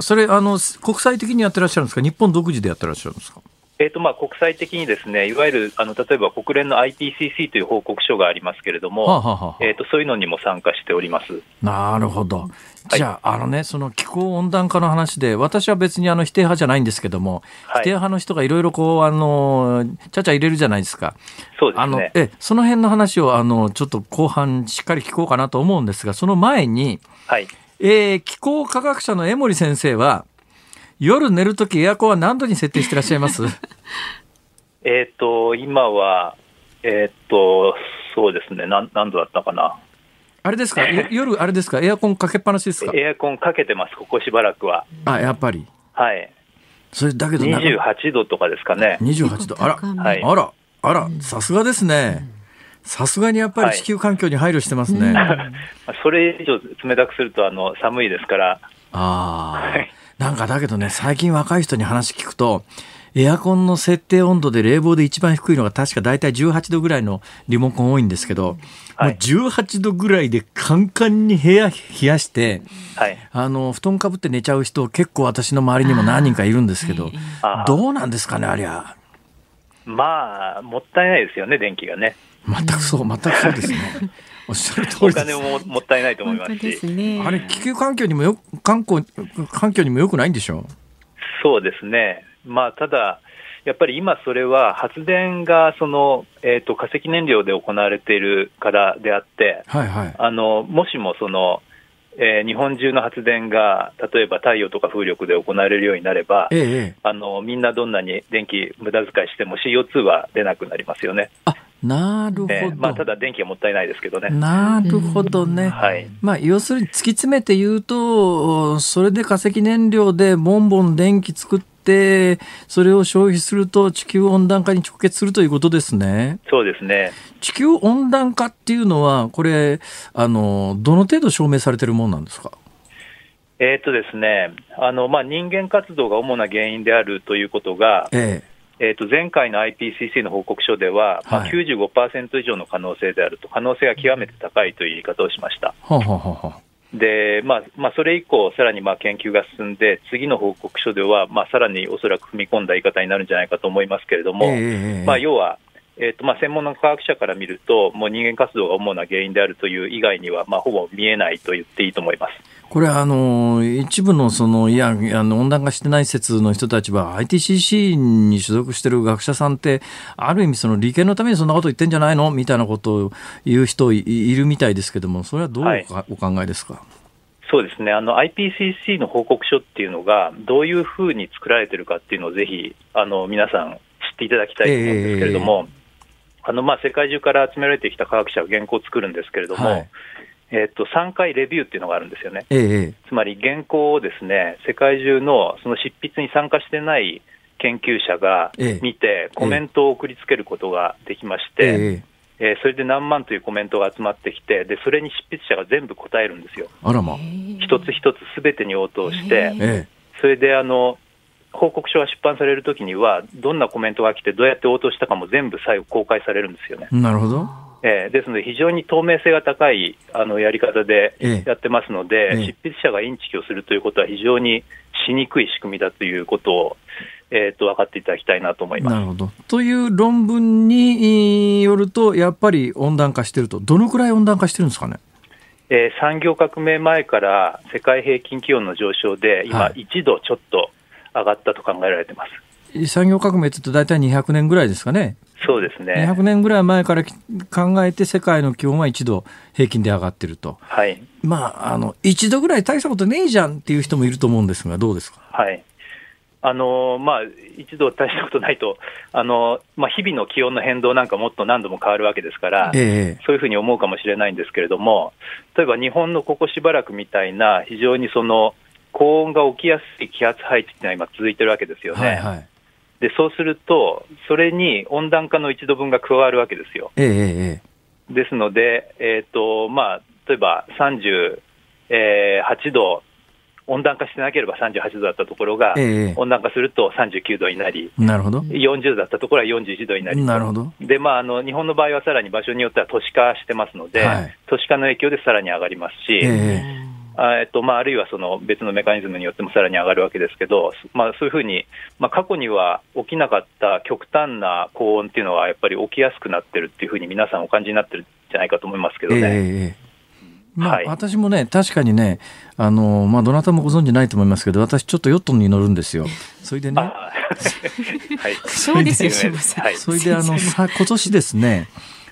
それあの、国際的にやってらっしゃるんですか、日本独自でやってらっしゃるんですか？えーとまあ、国際的にですねいわゆるあの例えば国連の IPCC という報告書がありますけれども、はあはあ、えーと、そういうのにも参加しております。なるほど、じゃあ、はい、あのね、その気候温暖化の話で、私は別にあの否定派じゃないんですけども、はい、否定派の人がいろいろこう、あのちゃちゃ入れるじゃないですか、そうですね、あのえその辺の話をあのちょっと後半、しっかり聞こうかなと思うんですが、その前に、はいえー、気候科学者の江森先生は、夜寝るときエアコンは何度に設定してらっしゃいます？[laughs] えっと、今は、えー、っと、そうですね、何何度だったかな。あれですか、[laughs] 夜、あれですか、エアコンかけっぱなしですか？エアコンかけてます、ここしばらくは。あ、やっぱり。はい。それだけど28度とかですかね。28度、あら、はい、あら、あら、さすがですね。さすがにやっぱり地球環境に配慮してますね。[laughs] はい、それ以上冷たくするとあの寒いですから。ああ、はい、なんかだけどね、最近若い人に話聞くと、エアコンの設定温度で冷房で一番低いのが確か大体18度ぐらいのリモコン多いんですけど、はい、もう18度ぐらいでカンカンに部屋冷やして、はい、あの布団かぶって寝ちゃう人結構私の周りにも何人かいるんですけど、どうなんですかねありゃ。まあもったいないですよね電気がね。全くそう全くそうですね。[laughs] おっしゃる通りお金ももったいないと思いますし。ね、あれ、気球環境にもよ環境環境にもよくないんでしょ？うそうですね。まあ、ただ、やっぱり今それは発電がその、えーと、化石燃料で行われているからであって、はいはい、あのもしもその、えー、日本中の発電が例えば太陽とか風力で行われるようになれば、ええ、あのみんなどんなに電気無駄遣いしても CO2 は出なくなりますよね。あなるほど、えー、まあ、ただ電気はもったいないですけどね。なるほどね。はい。まあ、要するに突き詰めて言うと、それで化石燃料でボンボン電気作って、それを消費すると地球温暖化に直結するということですね。そうですね。地球温暖化っていうのは、これ、あの、どの程度証明されてるものなんですか？えー、っとですね、あのまあ、人間活動が主な原因であるということが、えええー、と前回の IPCC の報告書では、まあ、95%以上の可能性であると、可能性が極めて高いという言い方をしました。はははでまあまあ、それ以降、さらにまあ研究が進んで、次の報告書では、まあ、さらにおそらく踏み込んだ言い方になるんじゃないかと思いますけれども、えー、まあ、要は、えーとまあ、専門の科学者から見ると、もう人間活動が主な原因であるという以外には、まあ、ほぼ見えないと言っていいと思います。これあの一部のそのいやあの温暖化してない説の人たちは ITCC に所属してる学者さんってある意味その利権のためにそんなこと言ってんじゃないのみたいなことを言う人いるみたいですけどもそれはどうお考えですか、はい。そうですね。あの IPCC の報告書っていうのがどういうふうに作られてるかっていうのをぜひあの皆さん知っていただきたいと思うんですけれども、えー、あのまあ、世界中から集められてきた科学者が原稿を作るんですけれども、はい、えっと、3回レビューっていうのがあるんですよね。ええ、つまり原稿をですね、世界中のその執筆に参加してない研究者が見て、コメントを送りつけることができまして、ええー、それで何万というコメントが集まってきて、でそれに執筆者が全部答えるんですよ。あらま。一つ一つすべてに応答して、それであの報告書が出版されるときには、どんなコメントが来て、どうやって応答したかも全部最後公開されるんですよね。なるほど。えー、ですので、非常に透明性が高いあのやり方でやってますので、ええ、執筆者がインチキをするということは非常にしにくい仕組みだということを、えー、と分かっていただきたいなと思います。なるほどという論文によると、やっぱり温暖化してると、どのくらい温暖化してるんですかね？えー、産業革命前から世界平均気温の上昇で、今、1度ちょっと上がったと考えられてます。産業革命って言うと大体200年ぐらいですかね。そうですね。200年ぐらい前から考えて世界の気温は1度平均で上がってると。はい。まあ、あの、1度ぐらい大したことねえじゃんっていう人もいると思うんですが、どうですか？はい。あのまあ、一度大したことないと、あのまあ、日々の気温の変動なんかもっと何度も変わるわけですから、ええ、そういうふうに思うかもしれないんですけれども、例えば日本のここしばらくみたいな、非常にその高温が起きやすい気圧配置っていうのは今、続いてるわけですよね。はいはいでそうすると、それに温暖化の1度分が加わるわけですよ。ええ、ですので、えーとまあ、例えば38度、温暖化してなければ38度だったところが、え温暖化すると39度になり、なるほど。40度だったところは41度になり、なるほど。でまあ、あの日本の場合はさらに場所によっては都市化してますので、はい、都市化の影響でさらに上がりますし。ええっとまあ、あるいはその別のメカニズムによってもさらに上がるわけですけど、まあ、そういうふうに、まあ、過去には起きなかった極端な高温っていうのは、やっぱり起きやすくなってるっていうふうに皆さんお感じになってるんじゃないかと思いますけどね。えーまあ、はい、私もね、確かにね、あのまあ、どなたもご存じないと思いますけど、私、ちょっとヨットに乗るんですよ。それでね、[laughs] はい、そうですよ、それで、あのさ今年ですね、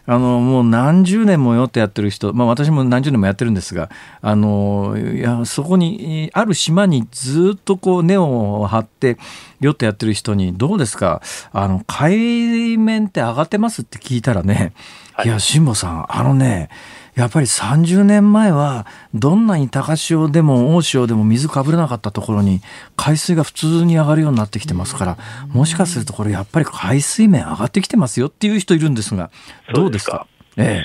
あのもう何十年もヨットやってる人、まあ、私も何十年もやってるんですがあのいやそこにある島にずっとこう根を張ってヨットやってる人にどうですか？あの海面って上がってますって聞いたらね、はい、いや辛坊さんあのねやっぱり30年前はどんなに高潮でも大潮でも水かぶれなかったところに海水が普通に上がるようになってきてますからもしかするとこれやっぱり海水面上がってきてますよっていう人いるんですがどうですか？ええ。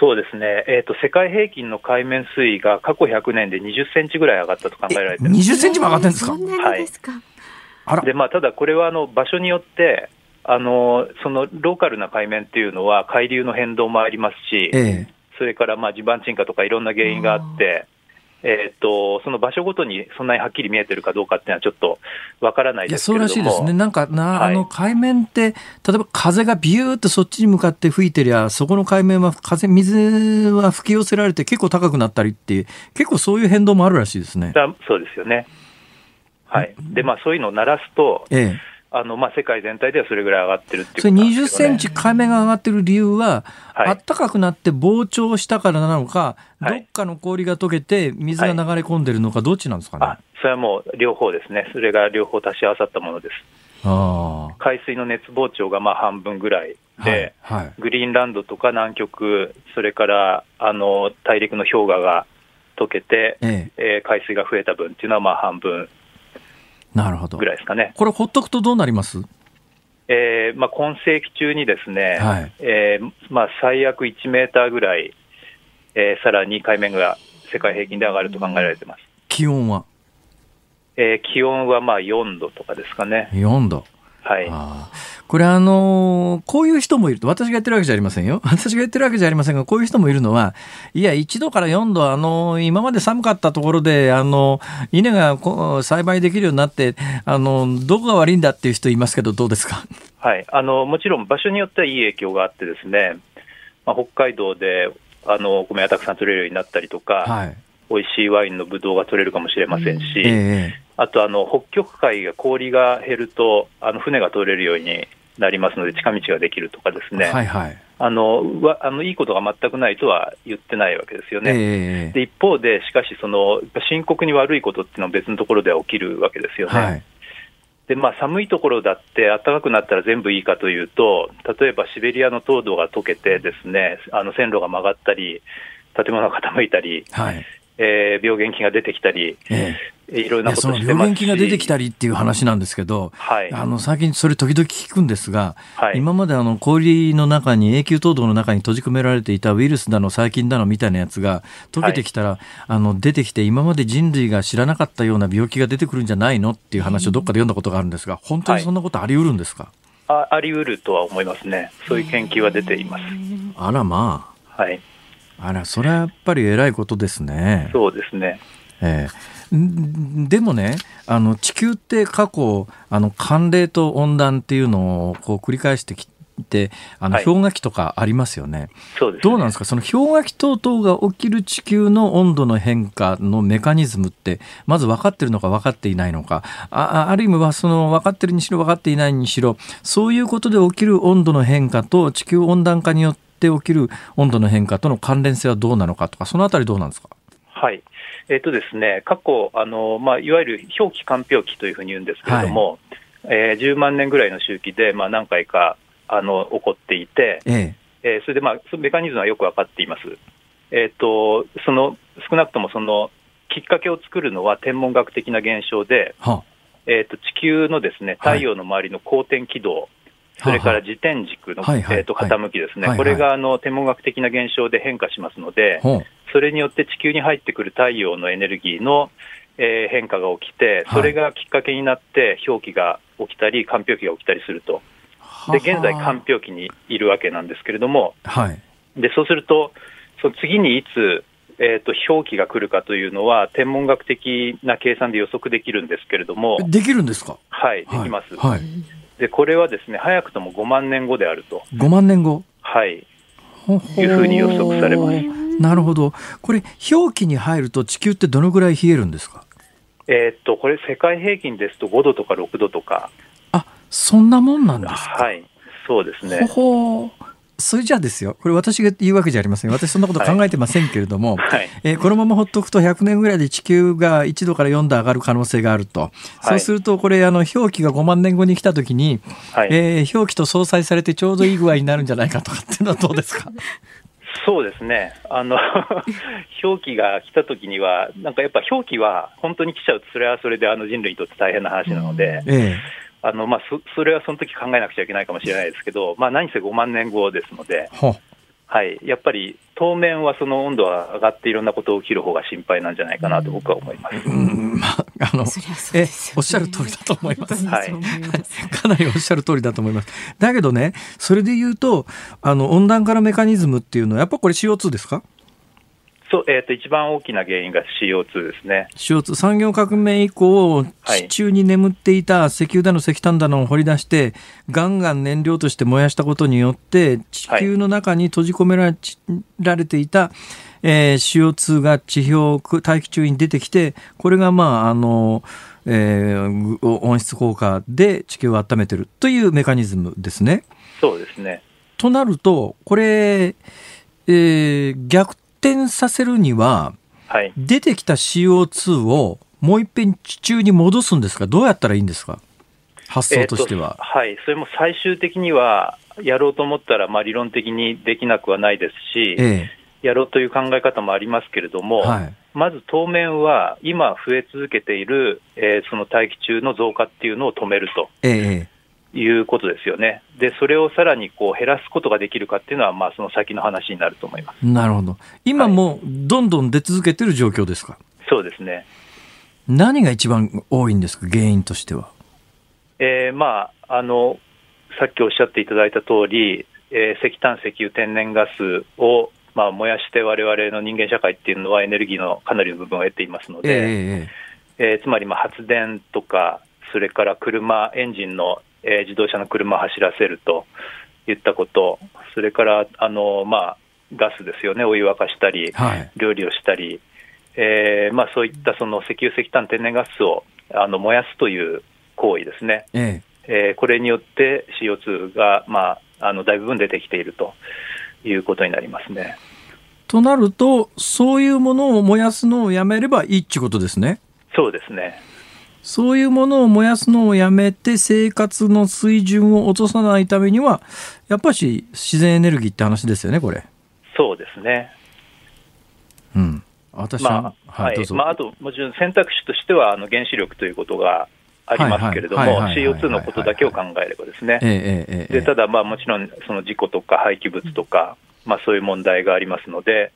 そうですね、えーと、世界平均の海面水位が過去100年で20センチぐらい上がったと考えられてます20センチも上がってるんですか？はい、でまあ、ただ、これはあの場所によってあの、そのローカルな海面っていうのは、海流の変動もありますし、ええ、それからまあ地盤沈下とかいろんな原因があって、えーと、その場所ごとにそんなにはっきり見えてるかどうかっていうのは、ちょっとわからないですけれども。そうらしいですね、なんかな、はい、あの海面って、例えば風がビューってそっちに向かって吹いてりゃ、そこの海面は風、水は吹き寄せられて、結構高くなったりっていう、結構そういう変動もあるらしいですね。そうですよね。はい、でまあ、そういうのを鳴らすと、ええあのまあ、世界全体ではそれぐらい上がってるっていうね、それ20センチ海面が上がってる理由は、はい、暖かくなって膨張したからなのか、はい、どっかの氷が溶けて水が流れ込んでるのか、どっちなんですかね、それはもう両方ですね、それが両方足し合わさったものです。あ。海水の熱膨張がまあ半分ぐらいで、はいはい、グリーンランドとか南極、それからあの大陸の氷河が溶けて、ええ。えー、海水が増えた分っていうのはまあ半分なるほど。ぐらいですかね。これ、ほっとくとどうなります？えーまあ、今世紀中にですね、はい、えー、まあ、最悪1メーターぐらい、えー、さらに海面が世界平均で上がると考えられてます。気温は、えー、気温はまあ4度とかですかね。4度。はい。これあのこういう人もいると、私が言ってるわけじゃありませんよ。[laughs] 私が言ってるわけじゃありませんが、こういう人もいるのは、いや、1度から4度、あの今まで寒かったところで、あの稲が栽培できるようになって、あのどこが悪いんだっていう人いますけど、どうですか？はい、あのもちろん場所によってはいい影響があってですね、まあ、北海道であのお米がたくさん取れるようになったりとか、はい、美味しいワインのぶどうが取れるかもしれませんし、えーあとあの北極海が氷が減ると、あの船が通れるようになりますので、近道ができるとかですね、はいはい、あのあのいいことが全くないとは言ってないわけですよね。えー、で一方で、しかしその、深刻に悪いことっていうのは別のところでは起きるわけですよね。はい。でまあ、寒いところだって暖かくなったら全部いいかというと、例えばシベリアの凍土が溶けて、ですねあの線路が曲がったり、建物が傾いたり、はい、えー、病原菌が出てきたり、ええ、いろいろなこと病原菌が出てきたりっていう話なんですけど、はい、あの最近それ時々聞くんですが、はい、今まであの氷の中に永久凍土の中に閉じ込められていたウイルスだの細菌だのみたいなやつが溶けてきたら、はい、あの出てきて今まで人類が知らなかったような病気が出てくるんじゃないのっていう話をどっかで読んだことがあるんですが本当にそんなことあり得るんですか、ああり得るとは思いますね。そういう研究は出ています。あらまあ。はい。あら、それはやっぱり偉いことですね。そうですね。えー、でもねあの地球って過去あの寒冷と温暖っていうのをこう繰り返してきてあの氷河期とかありますよね。はい、そうです、ね、どうなんですか？その氷河期等々が起きる地球の温度の変化のメカニズムってまず分かってるのか分かっていないのか。あある意味はその分かってるにしろ分かっていないにしろそういうことで起きる温度の変化と地球温暖化によって起きる温度の変化との関連性はどうなのかとかそのあたりどうなんですか？はい。えーとですね、過去、あのまあ、いわゆる氷期、間氷期というふうに言うんですけれども、はい、えー、10万年ぐらいの周期で、まあ、何回かあの起こっていて、ええ。えー、それで、まあ、そのメカニズムはよく分かっています。えーと、その少なくともそのきっかけを作るのは天文学的な現象で、えーと、地球のですね太陽の周りの公転軌道、はい、それから自転軸の、えーと、傾きですね、これがあの天文学的な現象で変化しますので、それによって地球に入ってくる太陽のエネルギーの、えー、変化が起きて、それがきっかけになって、氷期が起きたり、間氷期が起きたりすると。で現在、間氷期にいるわけなんですけれども、はい、でそうすると、その次にいつ、えーと、氷期が来るかというのは、天文学的な計算で予測できるんですけれども、できるんですか？はい、できます。はい、でこれはですね早くとも5万年後であると。5万年後はいいうふうに予測されます。なるほど。これ、氷期に入ると地球ってどのぐらい冷えるんですか？えー、っと、これ、世界平均ですと5度とか6度とか。あそんなもんなんですか？はい、そうですね。ほほそれじゃあですよ、これ私が言うわけじゃありません。私そんなこと考えてませんけれども、はい、えー、このままほっとくと100年ぐらいで地球が1度から4度上がる可能性があると。はい、そうすると、これ、あの、表記が5万年後に来たときに、はい、えー、表記と相殺されてちょうどいい具合になるんじゃないかとかっていうのはどうですか？そうですね、あの [laughs] 表記が来たときには、なんかやっぱ表記は本当に来ちゃうと、それはそれであの人類にとって大変な話なので、ええ、あのまあそ、それはその時考えなくちゃいけないかもしれないですけど、まあ、何せ5万年後ですので。はい、やっぱり当面はその温度が上がっていろんなこと起きる方が心配なんじゃないかなと僕は思います。うんまあ、あの、え、おっしゃる通りだと思います。はい。かなりおっしゃる通りだと思います。だけどね、それで言うと、あの、温暖化のメカニズムっていうのは、やっぱこれ CO2 ですか？そうえーと、一番大きな原因が CO2 ですね CO2 産業革命以降、地中に眠っていた石油だの石炭だのを掘り出して、ガンガン燃料として燃やしたことによって、地球の中に閉じ込められていた、はい、えー、CO2 が地表、大気中に出てきて、これが、まああのえー、温室効果で地球を温めてるというメカニズムですね。そうですねとなると、これ、えー、逆転させるには、はい、出てきた CO2 をもう一遍地中に戻すんですか、どうやったらいいんですか、発想としては。えー、はい、それも最終的には、やろうと思ったら、まあ、理論的にできなくはないですし、えー、やろうという考え方もありますけれども、はい、まず当面は、今増え続けている、えー、その大気中の増加っていうのを止めると。えーいうことですよね。で、それをさらにこう減らすことができるかっていうのは、まあ、その先の話になると思います。なるほど。今もどんどん出続けてる状況ですか、はい、そうですね。何が一番多いんですか、原因としては？えー、まあ、あの、さっきおっしゃっていただいた通り、えー、石炭、石油、天然ガスを、まあ、燃やしてわれわれの人間社会っていうのはエネルギーのかなりの部分を得ていますので、えー、えー、つまりまあ発電とか、それから車、エンジンのえー、自動車の車を走らせるといったこと、それからあの、まあ、ガスですよね、お湯沸かしたり、はい、料理をしたり、えーまあ、そういったその石油、石炭、天然ガスをあの燃やすという行為ですね、えええー、これによって CO2 が、まあ、あの大部分出てきているということになりますね。となると、そういうものを燃やすのをやめればいいってことですね。そうですね。そういうものを燃やすのをやめて生活の水準を落とさないためには、やっぱし自然エネルギーって話ですよね、これ。そうですね。うん。私は、まあ、はい、まあ、あと、もちろん選択肢としては、あの原子力ということがありますけれども、CO2 のことだけを考えればですね。で、ただ、まあ、もちろん、その事故とか廃棄物とか、まあ、そういう問題がありますので、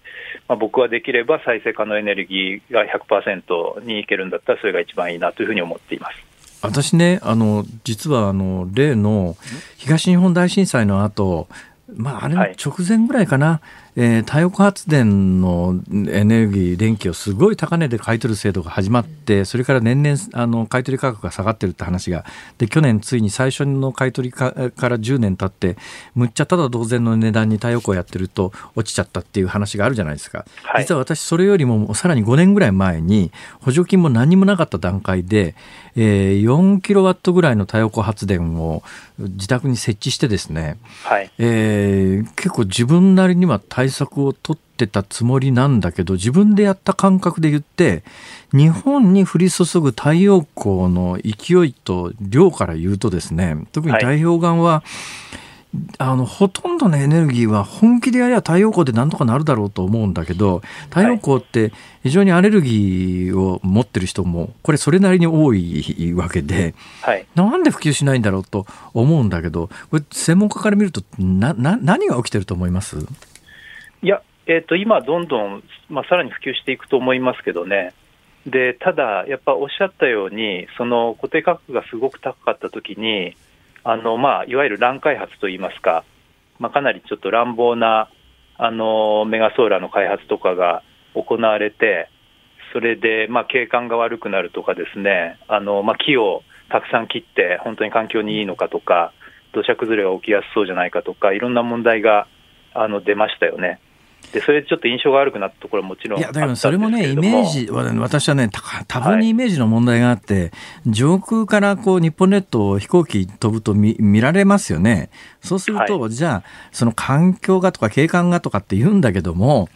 まあ、僕はできれば再生可能エネルギーが100%にいけるんだったら、それが一番いいなというふうに思っています。私ね、あの実はあの例の東日本大震災の後まあ、あれの直前ぐらいかな、はい、えー、太陽光発電のエネルギー電気をすごい高値で買い取る制度が始まってそれから年々あの買い取り価格が下がってるって話がで去年ついに最初の買い取りかから10年経ってむっちゃただ同然の値段に太陽光やってると落ちちゃったっていう話があるじゃないですか、はい、実は私それよりもさらに5年ぐらい前に補助金も何もなかった段階で、えー、4キロワットぐらいの太陽光発電を自宅に設置してですね、はい。えー、結構自分なりには対策を取ってたつもりなんだけど自分でやった感覚で言って日本に降り注ぐ太陽光の勢いと量から言うとですね特に太平洋岸は、はいあのほとんどのエネルギーは本気でやりゃ太陽光でなんとかなるだろうと思うんだけど太陽光って非常にアレルギーを持ってる人もこれそれなりに多いわけで、はい、なんで普及しないんだろうと思うんだけどこれ専門家から見るとなな何が起きてると思います？いや、えーと、今、どんどん、まあ、さらに普及していくと思いますけどね。でただ、やっぱおっしゃったように、その固定価格がすごく高かったときに、あの、まあ、いわゆる乱開発といいますか、まあ、かなりちょっと乱暴な、あの、メガソーラーの開発とかが行われて、それで、まあ、景観が悪くなるとかですね、あの、まあ、木をたくさん切って、本当に環境にいいのかとか、土砂崩れが起きやすそうじゃないかとか、いろんな問題があの出ましたよね。でそれでちょっと印象が悪くなったところはもちろんいやだからそれもねイメージ私はね多分にイメージの問題があって、はい、上空からこう日本列島飛行機飛ぶと見見られますよね。そうすると、はい、じゃあその環境がとか景観がとかって言うんだけども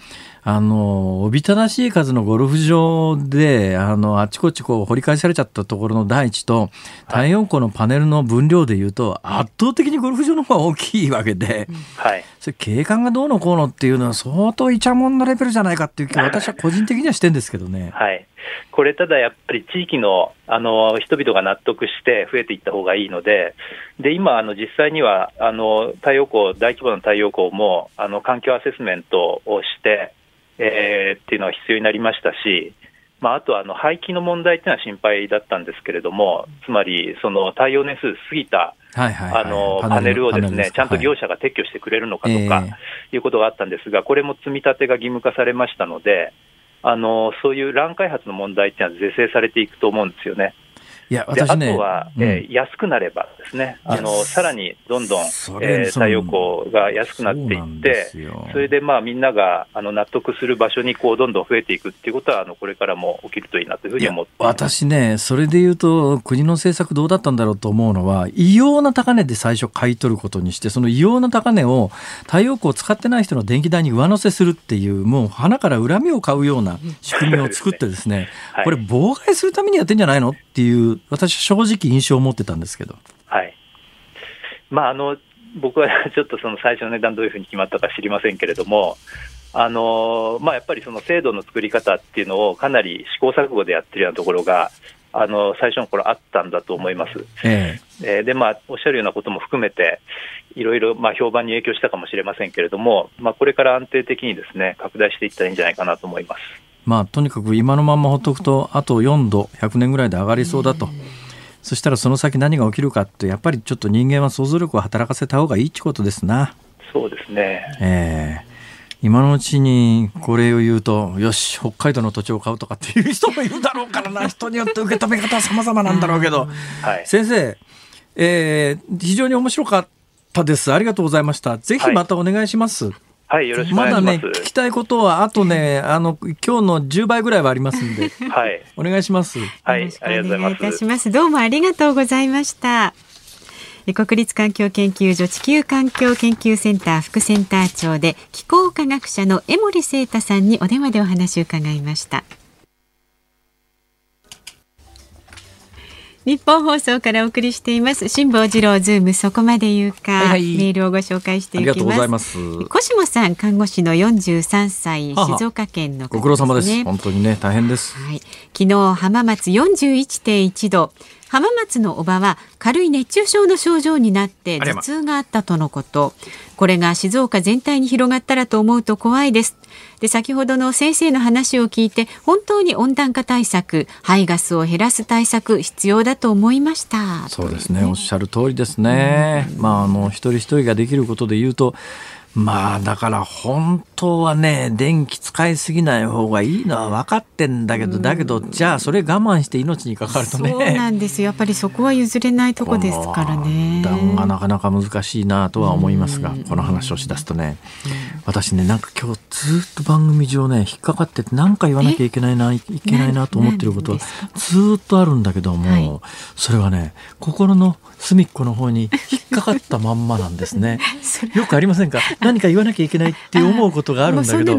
あの、おびただしい数のゴルフ場で、あの、あちこちこう掘り返されちゃったところの大地と、太陽光のパネルの分量でいうと、圧倒的にゴルフ場の方が大きいわけで、はい。それ景観がどうのこうのっていうのは相当イチャモンのレベルじゃないかっていう気は [laughs] 私は個人的にはしてんですけどね。はい。これただやっぱり地域のあの人々が納得して増えていった方がいいので、で今、あの実際にはあの太陽光、大規模な太陽光もあの環境アセスメントをして、えー、っていうのは必要になりましたし、まあ、あとあの排気の問題っていうのは心配だったんですけれども、つまりその太陽年数過ぎたあのパネルをですねちゃんと業者が撤去してくれるのかとかいうことがあったんですが、これも積み立てが義務化されましたので、あのそういう乱開発の問題っていうのは是正されていくと思うんですよね。いや私ね、あとは、うん、えー、安くなればですね、あのさらにどんどん、えー、太陽光が安くなっていって、それでまあみんながあの納得する場所にこうどんどん増えていくっていうことは、あのこれからも起きるといいなというふうに思って私ね、それでいうと、国の政策どうだったんだろうと思うのは、異様な高値で最初買い取ることにして、その異様な高値を太陽光を使ってない人の電気代に上乗せするっていう、もう花から恨みを買うような仕組みを作ってですね、はい、これ妨害するためにやってんじゃないの？っていう私正直印象を持ってたんですけど。はい。まあ、あの、僕は [laughs] ちょっとその最初の値段どういうふうに決まったか知りませんけれども、あのまあ、やっぱりその制度の作り方っていうのをかなり試行錯誤でやってるようなところが、あの最初の頃あったんだと思います。ええー、で、まあ、おっしゃるようなことも含めて、いろいろ、まあ、評判に影響したかもしれませんけれども、まあ、これから安定的にですね、拡大していったらいいんじゃないかなと思います。まあ、とにかく今のままほっとくと、あと4度、100年ぐらいで上がりそうだと。そしたらその先何が起きるかってやっぱりちょっと人間は想像力を働かせた方がいいってことですな。そうですね。ええー今のうちにこれを言うと、よし、北海道の土地を買うとかっていう人もいるだろうからな、人によって受け止め方は様々なんだろうけど、はい、先生、えー、非常に面白かったです。ありがとうございました。ぜひまたお願いします。はいはい、よろしくお願いします。まだね、聞きたいことは、あとね、あの、今日の10倍ぐらいはありますんで。はい。お願いします。はい、ありがとうございます。いたします。どうもありがとうございました。国立環境研究所地球環境研究センター副センター長で気候科学者の江森聖太さんにお電話でお話を伺いました。日本放送からお送りしています。辛坊治郎ズームそこまで言うか、はいはい、メールをご紹介していきます。小下さん看護師の43歳静岡県の、ね、ご苦労様です。本当にね大変です、はい、昨日浜松41.1度浜松のおばは軽い熱中症の症状になって頭痛があったとのこと。これが静岡全体に広がったらと思うと怖いです。で先ほどの先生の話を聞いて本当に温暖化対策排ガスを減らす対策必要だと思いました。そうですね。おっしゃる通りですね、まああの一人一人ができることで言うとまあだから本当はね電気使いすぎない方がいいのは分かってんだけど、だけどじゃあそれ我慢して命にかかるとね。そうなんですよ。やっぱりそこは譲れないとこですからね。判断がなかなか難しいなとは思いますが、この話をしだすとね、私ねなんか今日ずっと番組上ね引っかかってて何か言わなきゃいけないないけないなと思ってることはずっとあるんだけども、はい。それはね心の隅っこの方に引っかかったまんまなんですね。[laughs] よくありませんか？[laughs] 何か言わなきゃいけないって思うことがあるんだけど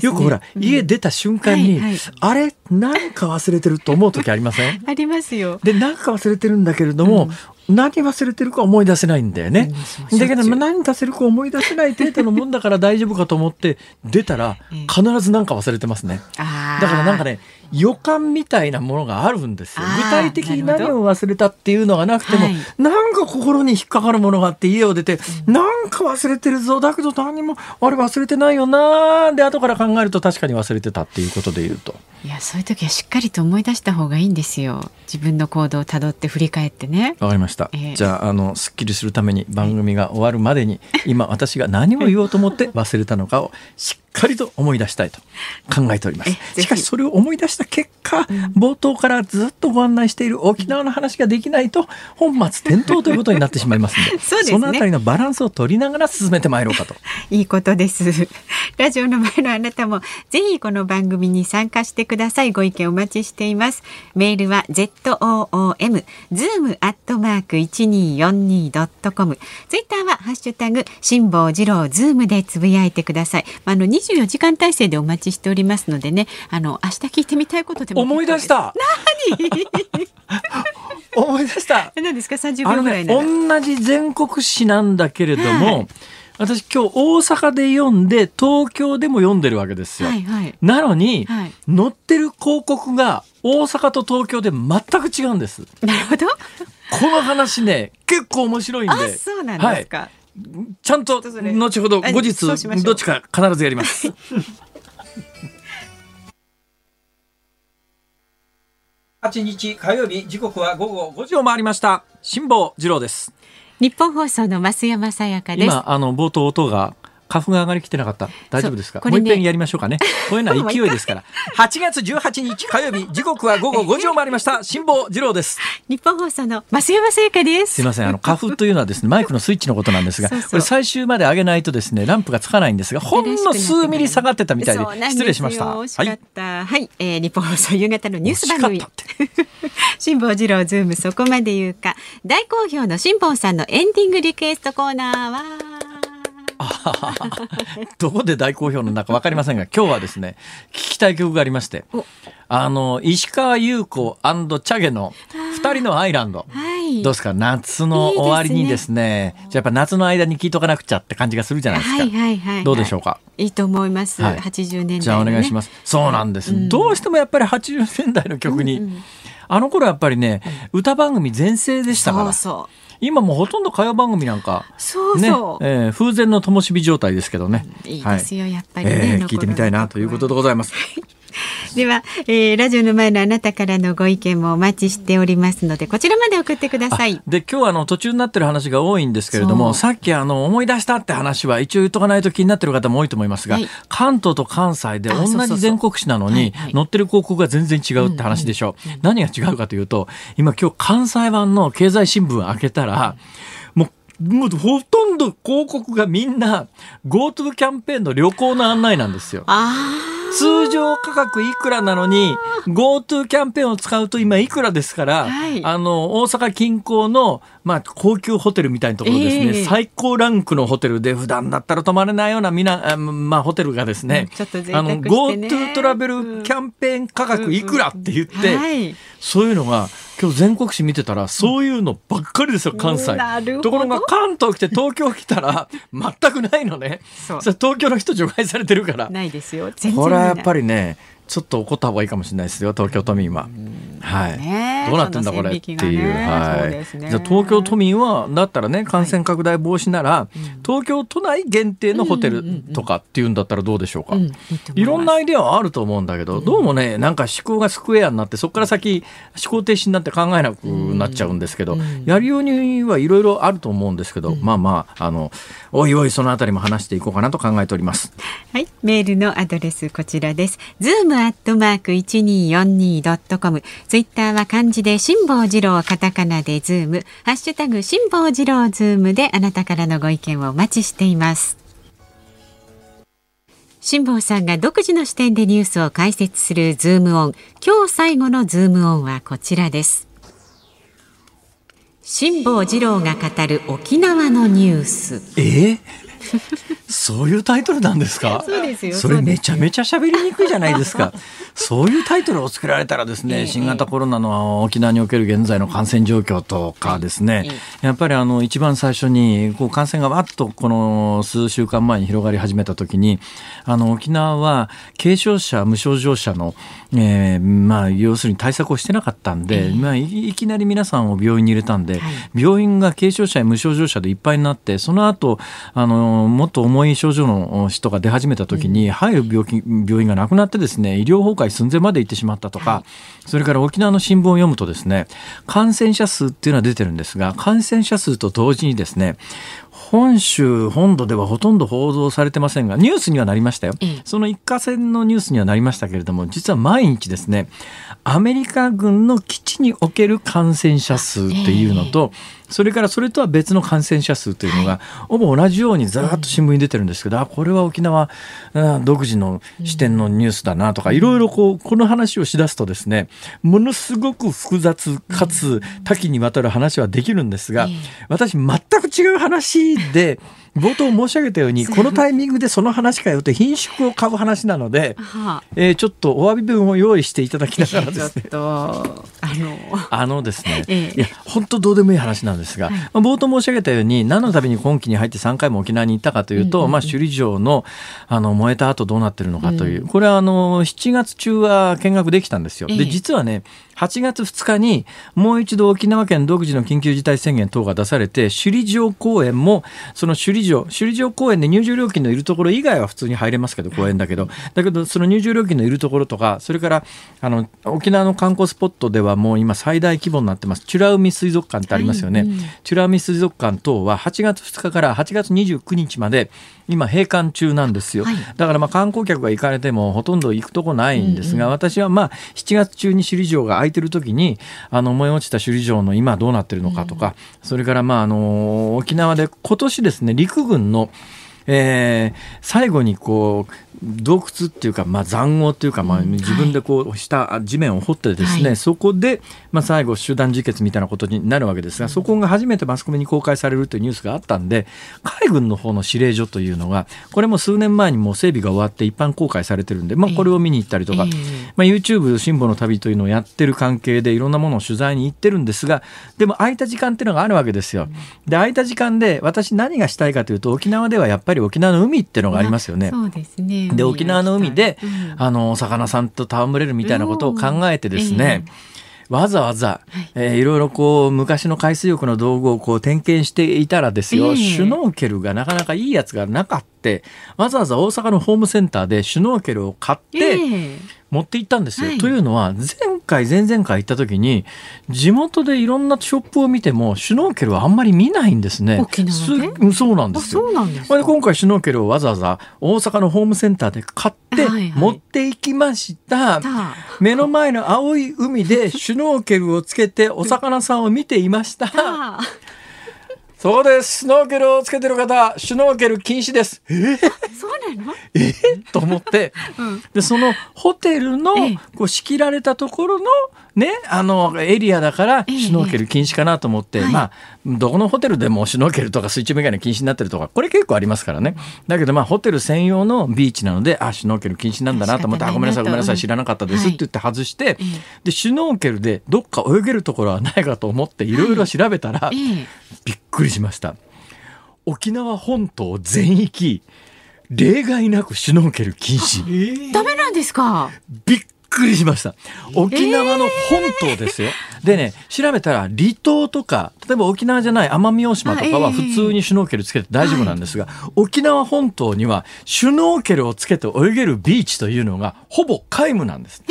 よくほら、うん。家出た瞬間に、あれ何か忘れてると思う時ありません？[laughs] ありますよ。で何か忘れてるんだけれども、何忘れてるか思い出せないんだよね。だけど何出せるか思い出せない程度のもんだから大丈夫かと思って出たら [laughs] ええ。必ず何か忘れてますね。だからなんかね予感みたいなものがあるんですよ。具体的に何を忘れたっていうのがなくても、はいなんか心に引っかかるものがあって家を出て、なんか忘れてるぞだけど何もあれ忘れてないよなで後から考えると確かに忘れてたっていうことで言うと。いやそういう時はしっかりと思い出した方がいいんですよ自分の行動をたどって振り返ってねわかりました。ええじゃあ、あの、すっきりするために番組が終わるまでに、[laughs] 今私が何を言おうと思って忘れたのかをしっかりと思い出したいと考えておりますしかし、それを思い出した結果、冒頭からずっとご案内している沖縄の話ができないと、本末転倒ということになってしまいますので、[laughs] そうですねのあたりのバランスを取りながら進めてまいろうかと。[laughs] いいことです。[laughs] ラジオの前のあなたもぜひこの番組に参加してください。ご意見お待ちしています。メールは z o o m zoom アットマーク一二四二ドットコム。ツイッターはハッシュタグ辛坊治郎ズームでつぶやいてください。まああの二十四時間体制でお待ちしておりますのでね。あの明日聞いてみたいことでも思い出し。た [laughs] 思い出した [laughs] 何ですか？三十あのね、秒ぐらいなら。同じ全国紙なんだけれども、はい私今日大阪で読んで東京でも読んでるわけですよ。はいはい。なのに、はい載ってる広告が大阪と東京で全く違うんです。なるほど。この話ね、結構面白いんで。あ、そうなんですか。ちゃんと後ほどあ後日どっちか必ずやります。[laughs] 8日火曜日時刻は午後5時を回りました。辛坊治郎です。日本放送の増山さやかです。今あの冒頭音が花粉が上がりきてなかった。大丈夫ですか、これね。もう一遍やりましょうかね。[laughs] こういうのは勢いですから。[laughs] 8月18日火曜日時刻は午後5時を回りました。[laughs] 辛坊治郎です。日本放送の増山さやかです。すいません。あの花粉というのはですねマイクのスイッチのことなんですがそうそう。これ最終まで上げないとですねランプがつかないんですがほんの数ミリ下がってたみたいで失礼しました。ですよ。惜しかはいった。はい、えーニッポン放送夕方のニュース番組。辛坊治郎ズームそこまで言うか。大好評の辛坊さんのエンディングリクエストコーナーは。[laughs] どこで大好評なのか分かりませんが今日はですね聞きたい曲がありましてお。あの石川優子チャゲの2人のアイランド。はい。どうですか？夏の終わりにですねじゃあやっぱ夏の間に聞いとかなくちゃって感じがするじゃないですか、はいはいはい、はい。どうでしょうか？いいと思います。はい。80年代、ね。じゃあお願いします。そうなんです、うん。どうしてもやっぱり80年代の曲に、あの頃やっぱりね、歌番組全盛でしたからそうそう。今もうほとんど歌謡番組なんかそうねそう。えー風前の灯火状態ですけどね、いいですよ、やっぱりね、えー聞いてみたいなということでございます。[laughs] では、えーラジオの前のあなたからのご意見もお待ちしておりますので、こちらまで送ってください。で今日はあの途中になってる話が多いんですけれどもさっきあの思い出したって話は一応言っとかないと気になってる方も多いと思いますが、はい。関東と関西で同じ全国紙なのに載ってる広告が全然違うって話でしょ。う、何が違うかというと今今日関西版の経済新聞開けたらもうもうほとんど広告がみんな GoTo キャンペーンの旅行の案内なんですよ。あ通常価格いくらなのに GoTo キャンペーンを使うと今いくらですから、はい。あの大阪近郊の、まあ、高級ホテルみたいなところですね、ええ。最高ランクのホテルで普段だったら泊まれないようなみな、あまあ、ホテルがですね、うんちょっと贅あの GoTo トラベルキャンペーン価格いくらって言って、はい。そういうのが今日全国紙見てたらそういうのばっかりですよ関西。ところが関東来て東京来たら全くないのね。そう東京の人除外されてるから。ないですよ。全然これはやっぱり。りねちょっと怒った方がいいかもしれないですよ東京都民は。はいねどうなってんだこれっていう。はい。ねじゃあ東京都民はだったらね感染拡大防止なら、うん東京都内限定のホテルとかっていうんだったらどうでしょうか？うんいいと思ますいろんなアイデアはあると思うんだけど、どうもねなんか思考がスクエアになってそこから先思考停止になって考えなくなっちゃうんですけど、うんやるようにはいろいろあると思うんですけど、まあまああのおいおいそのあたりも話していこうかなと考えております。はい、メールのアドレスこちらです。ズームアットマーク一二四二ドットコム。ツイッターは漢字で辛坊治郎カタカナでズーム。ハッシュタグ辛坊治郎ズームであなたからのご意見をお待ちしています。辛坊さんが独自の視点でニュースを解説するズームオン。今日最後のズームオンはこちらです。辛坊治郎が語る沖縄のニュース。え？ーそういうタイトルなんですか？そうですよそれめちゃめちゃ喋りにくいじゃないですか。[laughs] そういうタイトルをつけられたらですね、ええ。新型コロナの沖縄における現在の感染状況とかですね、やっぱりあの一番最初にこう感染がわっとこの数週間前に広がり始めた時にあの沖縄は軽症者無症状者の、えーまあ要するに対策をしてなかったんで、まあいいきなり皆さんを病院に入れたんで、病院が軽症者や無症状者でいっぱいになってその後あのもっと重い症状の人が出始めた時に入る病気病院がなくなってですね医療崩壊寸前まで行ってしまったとか、それから沖縄の新聞を読むとですね感染者数っていうのは出てるんですが感染者数と同時にですね本州本土ではほとんど報道されてませんがニュースにはなりましたよ、ええ。その一過線のニュースにはなりましたけれども実は毎日ですねアメリカ軍の基地における感染者数っていうのと、それからそれとは別の感染者数というのが、ほぼ同じようにずらっと新聞に出てるんですけど、あこれは沖縄うん独自の視点のニュースだなとか、いろいろこうこの話をしだすとですねものすごく複雑かつ多岐にわたる話はできるんですが、ええ。私全く違う話で冒頭申し上げたようにこのタイミングでその話かよって品種を買う話なので、はあ、えーちょっとお詫び文を用意していただきながらちょっですねとあの。あのですね、ええ。いや本当どうでもいい話なんですが、まあ、冒頭申し上げたように何のために今期に入って3回も沖縄に行ったかというと、うんうんうん。まあ、首里城のあの燃えた後どうなってるのかという、これはあの7月中は見学できたんですよ。ええ。で実はね8月2日にもう一度沖縄県独自の緊急事態宣言等が出されて首里城公園もその首里城首里城公園で入場料金のいるところ以外は普通に入れますけど公園だけどだけどその入場料金のいるところとかそれからあの沖縄の観光スポットではもう今最大規模になってます。美ら海水族館ってありますよね、はいうん美ら海水族館等は8月2日から8月29日まで今閉館中なんですよ、はい。だからまあ観光客が行かれてもほとんど行くとこないんですが、私はまあ7月中に首里城が空いてる時にあの燃え落ちた首里城の今どうなってるのかとか、それからまああの沖縄で今年ですね陸軍のえー最後にこう洞窟っていうか、まあ、塹壕っていうか、まあ、自分でこう下地面を掘ってですね、はい。そこで、まあ、最後集団自決みたいなことになるわけですが、そこが初めてマスコミに公開されるというニュースがあったんで海軍の方の指令所というのがこれも数年前にもう整備が終わって一般公開されてるんで、まあ、これを見に行ったりとか、ええ。まあ、YouTube 辛抱の旅というのをやってる関係でいろんなものを取材に行ってるんですがでも空いた時間っていうのがあるわけですよ。で空いた時間で私何がしたいかというと沖縄ではやっぱり沖縄の海っていうのがありますよね。そうですね。で沖縄の海で、うん。あのお魚さんと戯れるみたいなことを考えてですね、わざわざ、えーいろいろこう昔の海水浴の道具をこう点検していたらですよ、ええ。シュノーケルがなかなかいいやつがなかってわざわざ大阪のホームセンターでシュノーケルを買って、ええ持って行ったんですよ。はいというのは前回前々回行った時に地元でいろんなショップを見てもシュノーケルはあんまり見ないんですね。そうなんであすよ。それで今回シュノーケルをわざわざ大阪のホームセンターで買ってはいはい持っていきました。た目の前の青い海でシュノーケルをつけてお魚さんを見ていました。たそうです。シュノーケルをつけてる方、シュノーケル禁止です。え？[laughs] そうなの？え？と思って、うんでそのホテルのええこう仕切られたところのねあのエリアだからええシュノーケル禁止かなと思って、はいまあどこのホテルでもシュノーケルとか水中メガネ禁止になってるとかこれ結構ありますからね。だけどまあホテル専用のビーチなのであシュノーケル禁止なんだなと思ってごめんなさいごめんなさい知らなかったですはい。って言って外して、ええ。でシュノーケルでどっか泳げるところはないかと思っていろいろ調べたら、ええ。びっくりしました。沖縄本島全域例外なくシュノーケル禁止。ダメなんですか？びっくりしました。沖縄の本島ですよ。でね、調べたら離島とか、例えば沖縄じゃない奄美大島とかは普通にシュノーケルつけて大丈夫なんですが、沖縄本島にはシュノーケルをつけて泳げるビーチというのがほぼ皆無なんです。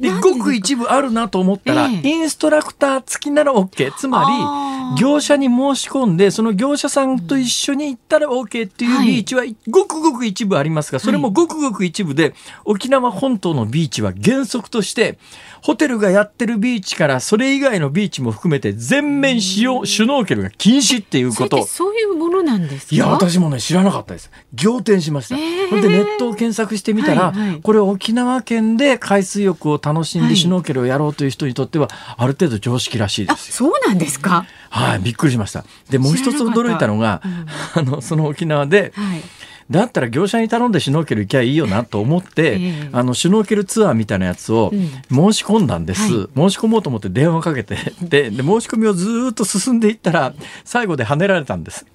で、ごく一部あるなと思ったら、ええインストラクター付きなら OK。つまり、業者に申し込んで、その業者さんと一緒に行ったら OK っていうビーチはごくごく一部ありますが、それもごくごく一部で、沖縄本島のビーチは原則として、ホテルがやってるビーチからそれ以外のビーチも含めて全面使用、シュノーケルが禁止っていうことをそういうものなんですか？いや、私もね、知らなかったです。仰天しました。えーほんで、ネットを検索してみたら、はいはいこれ沖縄県で海水浴を楽しんはいでシュノーケルをやろうという人にとっては、ある程度常識らしいであすよ。そうなんですかはい、びっくりしました。で、もう一つ驚いたのが、[laughs] あの、その沖縄で、はい。だったら業者に頼んでシュノーケル行きゃいいよなと思って、ええ。あのシュノーケルツアーみたいなやつをうん。申し込んだんです、は申し込もうと思って電話かけて。でで申し込みをずーっと進んでいったら最後で跳ねられたんです。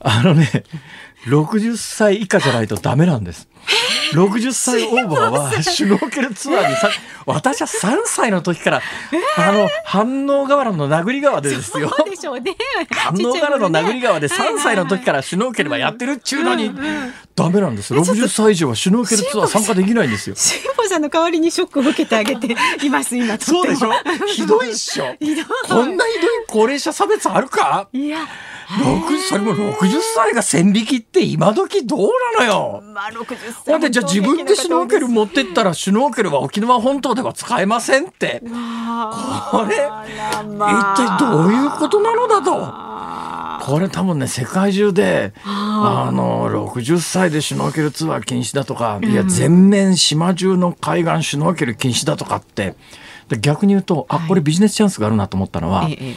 あのね60歳以下じゃないとダメなんです60歳オーバーはシュノーケルツアーにさ私は3歳の時から、あの反応河原の殴り川でですよ。そうでしょうね。反応からの殴り川で3歳の時からシュノーケルはやってるっちゅうのに、ダメなんです。60歳以上はシュノーケルツアー参加できないんですよ。辛坊さんの代わりにショックを受けてあげています今そうでしょ？ひどいっしょ。こんなひどい高齢者差別あるか？いや。60それも60歳が線引きって今時どうなのよ。まあ60歳ほんでじゃあ自分でシュノーケル持ってったらシュノーケルは沖縄本島では使えませんって。これ一体どういうことなのだと。これ多分ね世界中であの60歳でシュノーケルツアー禁止だとか、いや全面島中の海岸シュノーケル禁止だとかって。で逆に言うとあこれビジネスチャンスがあるなと思ったのは、ええ。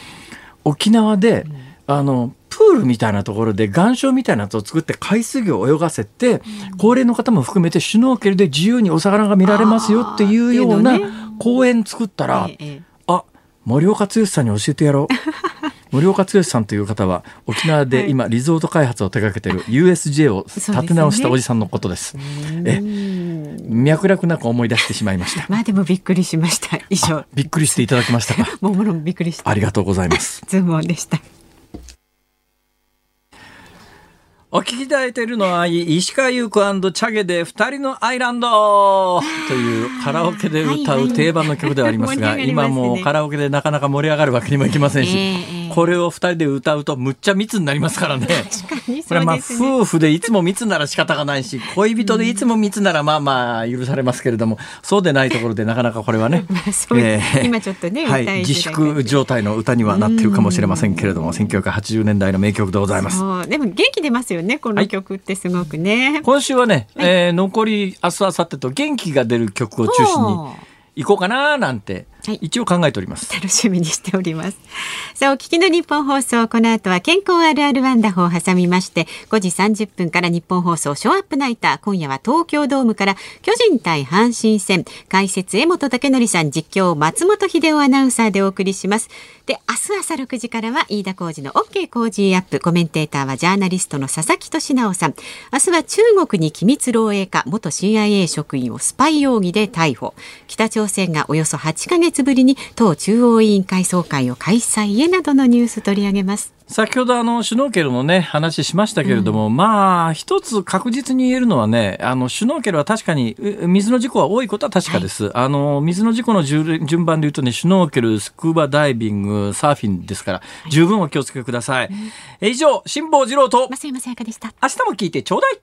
沖縄で、あのプールみたいなところで岩礁みたいなやつを作って海水魚を泳がせて、高齢の方も含めてシュノーケルで自由にお魚が見られますよっていうような公園作ったら、ええあ森岡剛さんに教えてやろう。[laughs] 森岡剛さんという方は沖縄で今リゾート開発を手掛けてる USJ を立て直したおじさんのことです。え脈絡なく思い出してしまいました。[laughs] まあでもびっくりしました以上びっくりしていただきましたか？[laughs] もうもろびっくりしたありがとうございます。ズームオンでしたお聞きいただいているのは石川優子チャゲで二人のアイランド。というカラオケで歌う定番の曲ではありますが、今もうカラオケでなかなか盛り上がるわけにもいきませんし、ええこれを二人で歌うとむっちゃ密になりますからね。[laughs] 確かにこれはまあ夫婦でいつも密なら仕方がないし恋人でいつも密ならまあまあ許されますけれどもそうでないところでなかなかこれはね。[laughs] 今ちょっとねはい自粛状態の歌にはなってるかもしれませんけれども1980年代の名曲でございます。でも元気出ますよねこの曲ってすごくね、今週はね、えー残り明日明後日と元気が出る曲を中心に行こうかななんてはい一応考えております。楽しみにしております。さあ、お聞きの日本放送、この後は健康あるあるワンダホーを挟みまして、5時30分から日本放送ショーアップナイター、今夜は東京ドームから巨人対阪神戦、解説江本武則さん、実況松本秀夫アナウンサーでお送りします。で、明日朝6時からは飯田浩二の OK 工事アップ、コメンテーターはジャーナリストの佐々木俊直さん。明日は中国に機密漏洩か、元 CIA 職員をスパイ容疑で逮捕。北朝鮮がおよそ8ヶ月ぶりに党中央委員会総会を開催へなどのニュース取り上げます。先ほどあのシュノーケルのね話しましたけれども、まあ一つ確実に言えるのはねあのシュノーケルは確かにう水の事故は多いことは確かです、あの水の事故の順順番で言うとねシュノーケルスクーバダイビングサーフィンですから十分お気をつけください、え以上辛坊治郎と増山さやかでした。明日も聞いてちょうだい